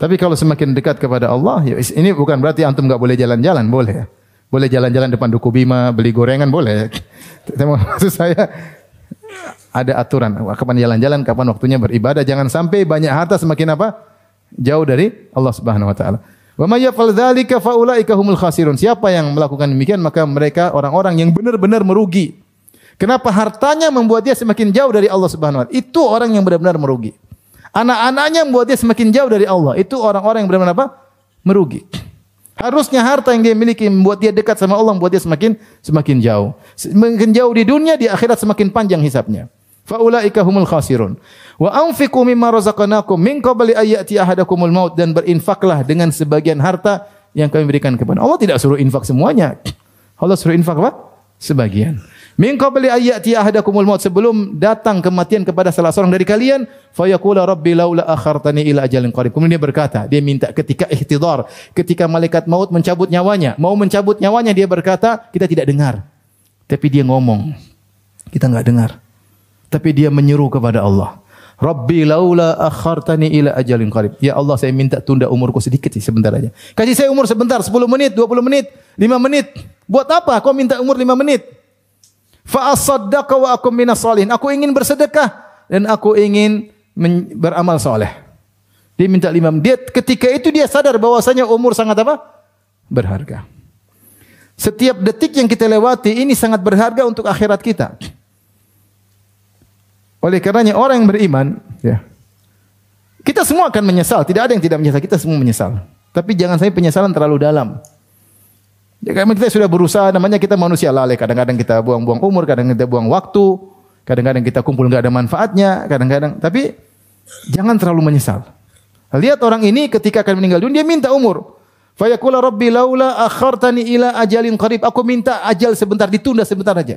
Tapi kalau semakin dekat kepada Allah, ya ini bukan berarti antum enggak boleh jalan-jalan, boleh ya. Boleh jalan-jalan depan Duku Bima, beli gorengan boleh. [laughs] Maksud saya ada aturan. Kapan jalan-jalan, kapan waktunya beribadah. Jangan sampai banyak harta semakin apa? Jauh dari Allah Subhanahu wa taala. Wa may yaf'al dzalika humul khasirun. Siapa yang melakukan demikian maka mereka orang-orang yang benar-benar merugi. Kenapa hartanya membuat dia semakin jauh dari Allah Subhanahu wa taala? Itu orang yang benar-benar merugi. Anak-anaknya membuat dia semakin jauh dari Allah. Itu orang-orang yang benar-benar apa? Merugi. Harusnya harta yang dia miliki membuat dia dekat sama Allah, membuat dia semakin semakin jauh. Semakin jauh di dunia, di akhirat semakin panjang hisapnya. Faulaika humul khasirun. Wa anfiqu mimma razaqnakum min qabli ayati ahadakumul maut dan berinfaklah dengan sebagian harta yang kami berikan kepada Allah tidak suruh infak semuanya. Allah suruh infak apa? Sebagian. Min qabli ayati ahadakumul maut sebelum datang kematian kepada salah seorang dari kalian, fayaqula rabbi laula akhartani ila ajalin qarib. Kemudian dia berkata, dia minta ketika ihtidar, ketika malaikat maut mencabut nyawanya, mau mencabut nyawanya dia berkata, kita tidak dengar. Tapi dia ngomong. Kita enggak dengar. Tapi dia menyeru kepada Allah. Rabbi laula akhartani ila ajalin qarib. Ya Allah, saya minta tunda umurku sedikit sih sebentar aja. Kasih saya umur sebentar, 10 menit, 20 menit, 5 menit. Buat apa kau minta umur 5 menit? Fa asaddaqa wa akum minas salihin. Aku ingin bersedekah dan aku ingin beramal soleh. Dia minta lima Dia ketika itu dia sadar bahwasanya umur sangat apa? Berharga. Setiap detik yang kita lewati ini sangat berharga untuk akhirat kita. Oleh karenanya orang yang beriman, ya, kita semua akan menyesal. Tidak ada yang tidak menyesal. Kita semua menyesal. Tapi jangan sampai penyesalan terlalu dalam. Ya, karena kita sudah berusaha, namanya kita manusia lalai. Kadang-kadang kita buang-buang umur, kadang kita buang waktu, kadang-kadang kita kumpul nggak ada manfaatnya, kadang-kadang. Tapi jangan terlalu menyesal. Lihat orang ini ketika akan meninggal dunia, dia minta umur. Fayaqula rabbi laula akhartani ila ajalin qarib. Aku minta ajal sebentar, ditunda sebentar aja.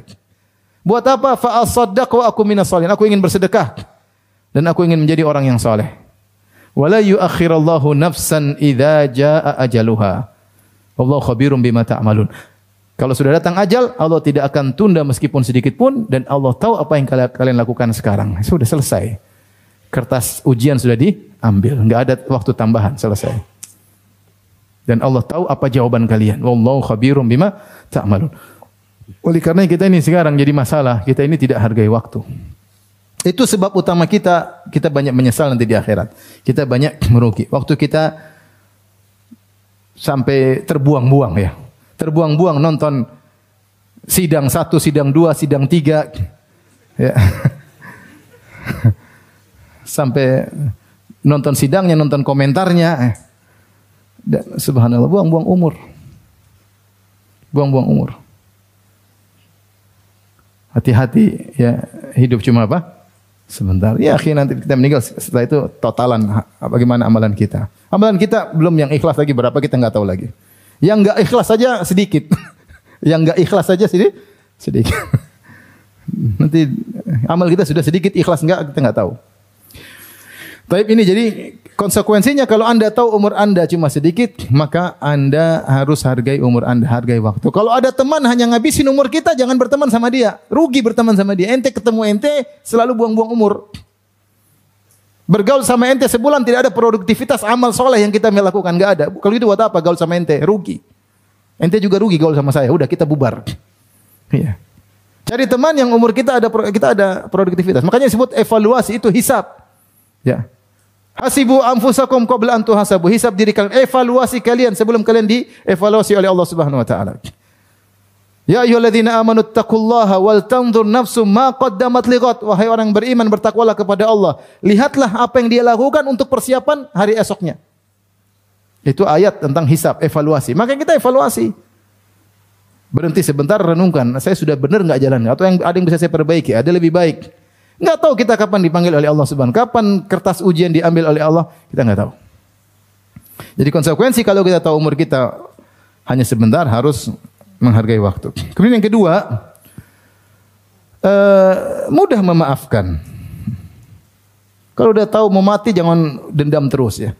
Buat apa? Fa asaddaq wa aku minas salihin. Aku ingin bersedekah dan aku ingin menjadi orang yang saleh. Wala yuakhirallahu nafsan idza jaa ajaluha. Allah khabirum bima ta'malun. Kalau sudah datang ajal, Allah tidak akan tunda meskipun sedikit pun dan Allah tahu apa yang kalian lakukan sekarang. Sudah selesai. Kertas ujian sudah diambil, enggak ada waktu tambahan, selesai. Dan Allah tahu apa jawaban kalian. Wallahu khabirum bima ta'malun. Oleh karena kita ini sekarang jadi masalah, kita ini tidak hargai waktu. Itu sebab utama kita kita banyak menyesal nanti di akhirat. Kita banyak [clears throat] merugi. Waktu kita sampai terbuang-buang ya. Terbuang-buang nonton sidang satu, sidang dua, sidang tiga. Ya. [laughs] sampai nonton sidangnya, nonton komentarnya. Dan subhanallah, buang-buang umur. Buang-buang umur. Hati-hati ya, hidup cuma apa? Sebentar. Ya, akhirnya nanti kita meninggal setelah itu totalan bagaimana amalan kita. Amalan kita belum yang ikhlas lagi berapa kita nggak tahu lagi. Yang nggak ikhlas saja sedikit. [laughs] yang nggak ikhlas saja sedikit. Sedikit. [laughs] nanti amal kita sudah sedikit ikhlas nggak kita nggak tahu. Tapi ini jadi konsekuensinya kalau Anda tahu umur Anda cuma sedikit, maka Anda harus hargai umur Anda, hargai waktu. Kalau ada teman hanya ngabisin umur kita, jangan berteman sama dia. Rugi berteman sama dia. Ente ketemu ente selalu buang-buang umur. Bergaul sama ente sebulan tidak ada produktivitas amal soleh yang kita melakukan, nggak ada. Kalau itu buat apa gaul sama ente? Rugi. Ente juga rugi gaul sama saya. Udah kita bubar. Iya. Cari teman yang umur kita ada kita ada produktivitas. Makanya disebut evaluasi itu hisap. Ya. Hasibu anfusakum qabla an tuhasabu. Hisab diri kalian, evaluasi kalian sebelum kalian dievaluasi oleh Allah Subhanahu wa taala. Ya ayyuhalladzina amanu taqullaha wal tanzur nafsum ma qaddamat lighat. Wahai orang beriman bertakwalah kepada Allah. Lihatlah apa yang dia lakukan untuk persiapan hari esoknya. Itu ayat tentang hisab, evaluasi. Maka kita evaluasi. Berhenti sebentar renungkan, saya sudah benar enggak jalan atau yang ada yang bisa saya perbaiki, ada lebih baik. Enggak tahu kita kapan dipanggil oleh Allah Subhanahu Kapan kertas ujian diambil oleh Allah, kita enggak tahu. Jadi konsekuensi kalau kita tahu umur kita hanya sebentar harus menghargai waktu. Kemudian yang kedua, uh, mudah memaafkan. Kalau udah tahu mau mati jangan dendam terus ya.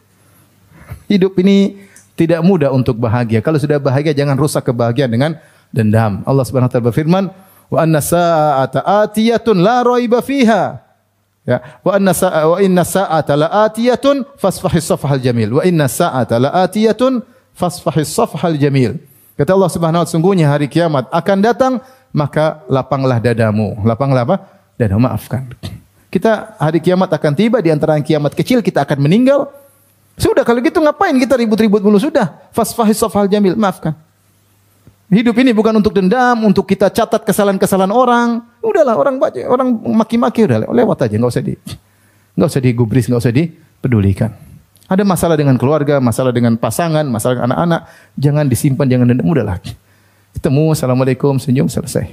Hidup ini tidak mudah untuk bahagia. Kalau sudah bahagia jangan rusak kebahagiaan dengan dendam. Allah Subhanahu wa taala berfirman, wa anna sa'ata atiyatun la raiba fiha. Ya, wa anna sa'a wa inna sa'ata la atiyatun fasfahis safhal jamil. Wa inna sa'ata la atiyatun fasfahis safhal jamil. Kata Allah Subhanahu wa taala, sungguhnya hari kiamat akan datang, maka lapanglah dadamu. Lapanglah apa? Dadamu maafkan. Kita hari kiamat akan tiba di antara kiamat kecil kita akan meninggal. Sudah kalau gitu ngapain kita ribut-ribut dulu sudah. Fasfahis safhal jamil, maafkan. Hidup ini bukan untuk dendam, untuk kita catat kesalahan-kesalahan orang. Udahlah, orang baca, orang maki-maki udah lewat aja, nggak usah di, nggak usah digubris, nggak usah dipedulikan. Ada masalah dengan keluarga, masalah dengan pasangan, masalah dengan anak-anak, jangan disimpan, jangan dendam, udahlah. Ketemu, assalamualaikum, senyum, selesai.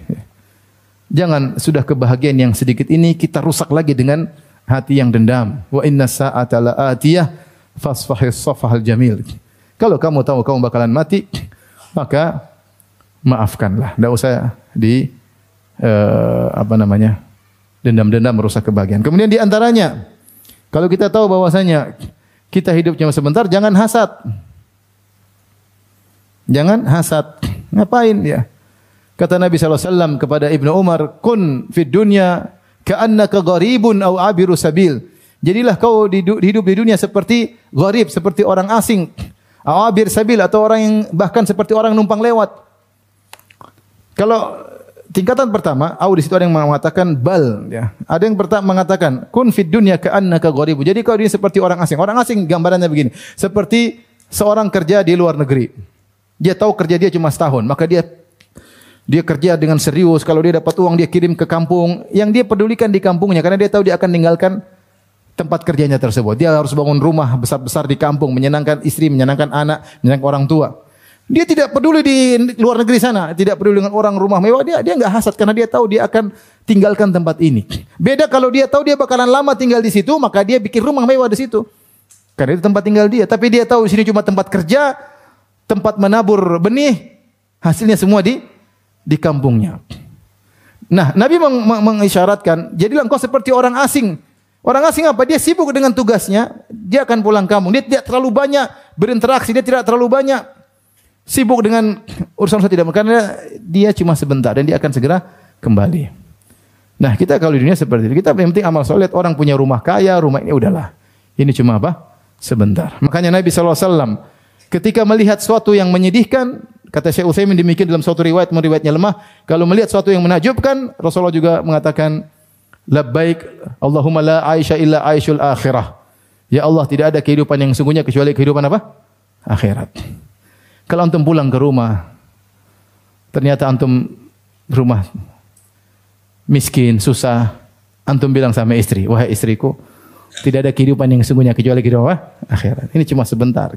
Jangan sudah kebahagiaan yang sedikit ini kita rusak lagi dengan hati yang dendam. Wa inna sa'ata la'atiyah fasfahis safahal jamil. Kalau kamu tahu kamu bakalan mati, maka maafkanlah. Tidak usah di uh, apa namanya dendam-dendam merusak kebahagiaan. Kemudian di antaranya, kalau kita tahu bahwasanya kita hidup cuma sebentar, jangan hasad. Jangan hasad. Ngapain ya? Kata Nabi SAW kepada Ibnu Umar, Kun fid dunya ka'annaka gharibun au abiru sabil. Jadilah kau hidup di dunia seperti gharib, seperti orang asing. Awabir sabil atau orang yang bahkan seperti orang numpang lewat. Kalau tingkatan pertama, au di situ ada yang mengatakan bal ya. Ada yang pertama mengatakan kun fid dunya ka'annaka gharibu. Jadi kau ini seperti orang asing. Orang asing gambarannya begini, seperti seorang kerja di luar negeri. Dia tahu kerja dia cuma setahun, maka dia dia kerja dengan serius. Kalau dia dapat uang dia kirim ke kampung. Yang dia pedulikan di kampungnya karena dia tahu dia akan meninggalkan tempat kerjanya tersebut. Dia harus bangun rumah besar-besar di kampung, menyenangkan istri, menyenangkan anak, menyenangkan orang tua. Dia tidak peduli di luar negeri sana, tidak peduli dengan orang rumah mewah, dia dia nggak hasad karena dia tahu dia akan tinggalkan tempat ini. Beda kalau dia tahu dia bakalan lama tinggal di situ, maka dia bikin rumah mewah di situ. Karena itu tempat tinggal dia, tapi dia tahu di sini cuma tempat kerja, tempat menabur benih, hasilnya semua di di kampungnya. Nah, Nabi meng mengisyaratkan, jadilah engkau seperti orang asing Orang asing apa? Dia sibuk dengan tugasnya, dia akan pulang kampung. Dia tidak terlalu banyak berinteraksi, dia tidak terlalu banyak sibuk dengan urusan urusan tidak karena dia cuma sebentar dan dia akan segera kembali. Nah, kita kalau di dunia seperti itu, kita yang penting amal soleh, orang punya rumah kaya, rumah ini udahlah. Ini cuma apa? Sebentar. Makanya Nabi SAW ketika melihat sesuatu yang menyedihkan, kata Syekh Utsaimin demikian dalam suatu riwayat, riwayatnya lemah, kalau melihat sesuatu yang menakjubkan, Rasulullah juga mengatakan, Labbaik Allahumma la aisha illa akhirah. Ya Allah, tidak ada kehidupan yang sungguhnya kecuali kehidupan apa? Akhirat. Kalau antum pulang ke rumah, ternyata antum rumah miskin, susah, antum bilang sama istri, wahai istriku, tidak ada kehidupan yang sungguhnya kecuali kehidupan apa? Akhirat. Ini cuma sebentar.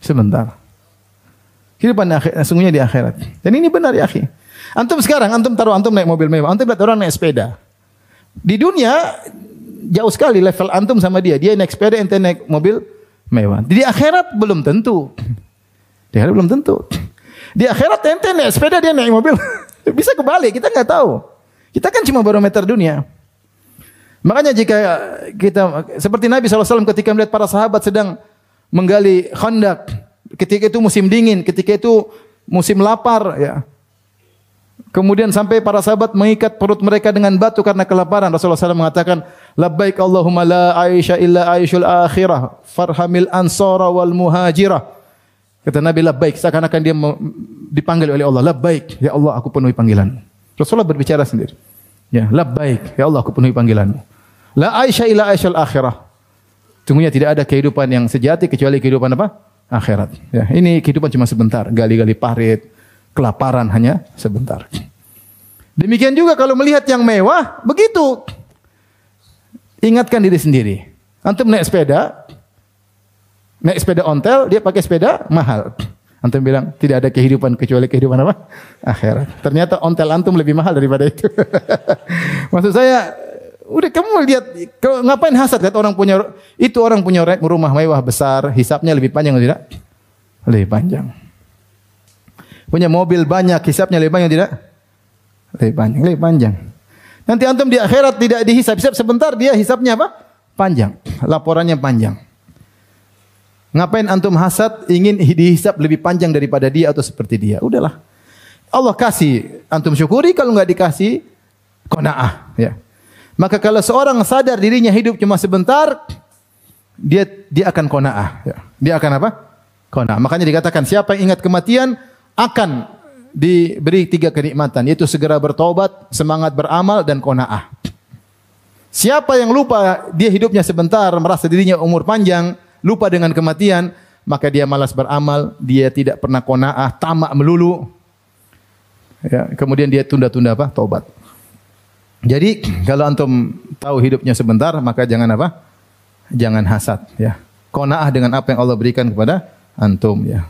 Sebentar. Kehidupan akhirat, sungguhnya di akhirat. Dan ini benar ya, akhi. Antum sekarang, antum taruh antum naik mobil mewah, antum lihat orang naik sepeda. Di dunia jauh sekali level antum sama dia. Dia naik sepeda, ente naik mobil mewah. Di akhirat belum tentu. Di akhirat belum tentu. Di akhirat ente naik sepeda, dia naik mobil. [laughs] Bisa kebalik, kita nggak tahu. Kita kan cuma barometer dunia. Makanya jika kita seperti Nabi SAW ketika melihat para sahabat sedang menggali khandak, ketika itu musim dingin, ketika itu musim lapar, ya Kemudian sampai para sahabat mengikat perut mereka dengan batu karena kelaparan. Rasulullah SAW mengatakan, Labbaik Allahumma la aisha illa aishul akhirah, farhamil ansara wal muhajirah. Kata Nabi Labbaik, seakan-akan dia dipanggil oleh Allah. Labbaik, ya Allah aku penuhi panggilan. Rasulullah berbicara sendiri. Ya, Labbaik, ya Allah aku penuhi panggilanmu. La aisha illa aishul akhirah. Sungguhnya tidak ada kehidupan yang sejati kecuali kehidupan apa? Akhirat. Ya, ini kehidupan cuma sebentar, gali-gali parit, kelaparan hanya sebentar. Demikian juga kalau melihat yang mewah, begitu. Ingatkan diri sendiri. Antum naik sepeda, naik sepeda ontel, dia pakai sepeda mahal. Antum bilang tidak ada kehidupan kecuali kehidupan apa? Akhirat. Ternyata ontel antum lebih mahal daripada itu. [laughs] Maksud saya, udah kamu lihat ngapain hasad lihat orang punya itu orang punya rumah mewah besar, hisapnya lebih panjang tidak? Lebih panjang. Punya mobil banyak, hisapnya lebih banyak tidak? Lebih panjang, lebih panjang. Nanti antum di akhirat tidak dihisap, hisap sebentar dia hisapnya apa? Panjang, laporannya panjang. Ngapain antum hasad ingin dihisap lebih panjang daripada dia atau seperti dia? Udahlah. Allah kasih, antum syukuri kalau nggak dikasih qanaah, ya. Maka kalau seorang sadar dirinya hidup cuma sebentar, dia dia akan qanaah, ya. Dia akan apa? Qanaah. Makanya dikatakan siapa yang ingat kematian, akan diberi tiga kenikmatan yaitu segera bertobat, semangat beramal dan qanaah. Siapa yang lupa dia hidupnya sebentar, merasa dirinya umur panjang, lupa dengan kematian, maka dia malas beramal, dia tidak pernah qanaah, tamak melulu. Ya, kemudian dia tunda-tunda apa? Tobat. Jadi [clears throat] kalau antum tahu hidupnya sebentar, maka jangan apa? Jangan hasad ya. Qanaah dengan apa yang Allah berikan kepada antum ya.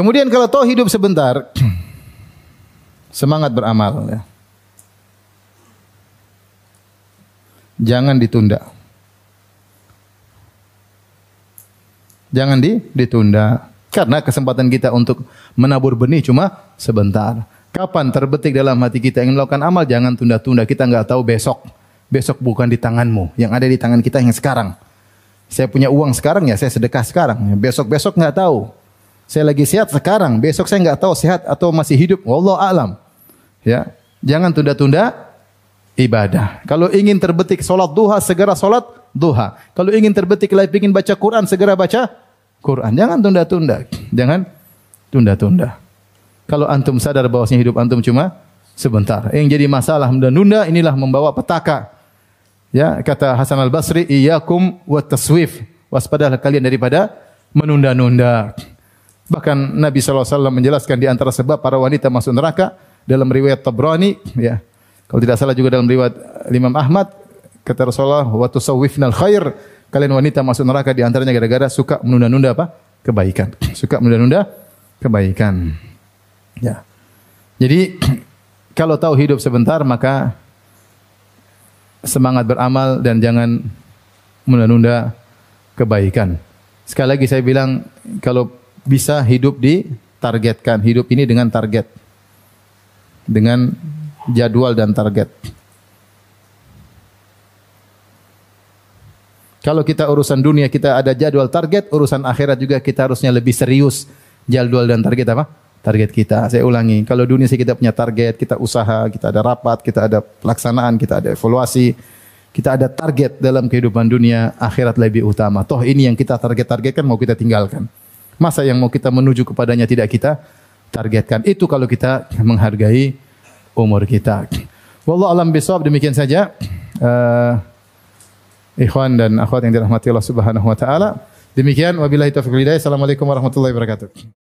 Kemudian kalau tahu hidup sebentar, [clears throat] semangat beramal. Ya. Jangan ditunda. Jangan di, ditunda. Karena kesempatan kita untuk menabur benih cuma sebentar. Kapan terbetik dalam hati kita ingin melakukan amal, jangan tunda-tunda. Kita nggak tahu besok. Besok bukan di tanganmu. Yang ada di tangan kita yang sekarang. Saya punya uang sekarang ya, saya sedekah sekarang. Besok-besok nggak tahu. Saya lagi sehat sekarang, besok saya nggak tahu sehat atau masih hidup. Wallah alam. Ya, jangan tunda-tunda ibadah. Kalau ingin terbetik solat duha, segera solat duha. Kalau ingin terbetik lagi ingin baca Quran, segera baca Quran. Jangan tunda-tunda. Jangan tunda-tunda. Kalau antum sadar bahwasanya hidup antum cuma sebentar. Yang jadi masalah menunda inilah membawa petaka. Ya, kata Hasan Al-Basri, "Iyyakum wa taswif." Waspadalah kalian daripada menunda-nunda. Bahkan Nabi SAW menjelaskan di antara sebab para wanita masuk neraka dalam riwayat Tabrani, ya. Kalau tidak salah juga dalam riwayat Imam Ahmad, kata Rasulullah, "Wa tusawwifnal khair." Kalian wanita masuk neraka di antaranya gara-gara suka menunda-nunda apa? Kebaikan. [clears throat] Suka menunda-nunda kebaikan. Ya. Jadi [clears throat] kalau tahu hidup sebentar maka semangat beramal dan jangan menunda-nunda kebaikan. Sekali lagi saya bilang kalau bisa hidup ditargetkan, hidup ini dengan target. Dengan jadwal dan target. Kalau kita urusan dunia kita ada jadwal target, urusan akhirat juga kita harusnya lebih serius jadwal dan target apa? Target kita. Saya ulangi, kalau dunia sih kita punya target, kita usaha, kita ada rapat, kita ada pelaksanaan, kita ada evaluasi, kita ada target dalam kehidupan dunia, akhirat lebih utama. Toh ini yang kita target-targetkan mau kita tinggalkan. Masa yang mau kita menuju kepadanya tidak kita targetkan. Itu kalau kita menghargai umur kita. Wallahu alam bisawab demikian saja. Uh, ikhwan dan akhwat yang dirahmati Allah Subhanahu wa taala. Demikian wabillahi taufiq hidayah. Assalamualaikum warahmatullahi wabarakatuh.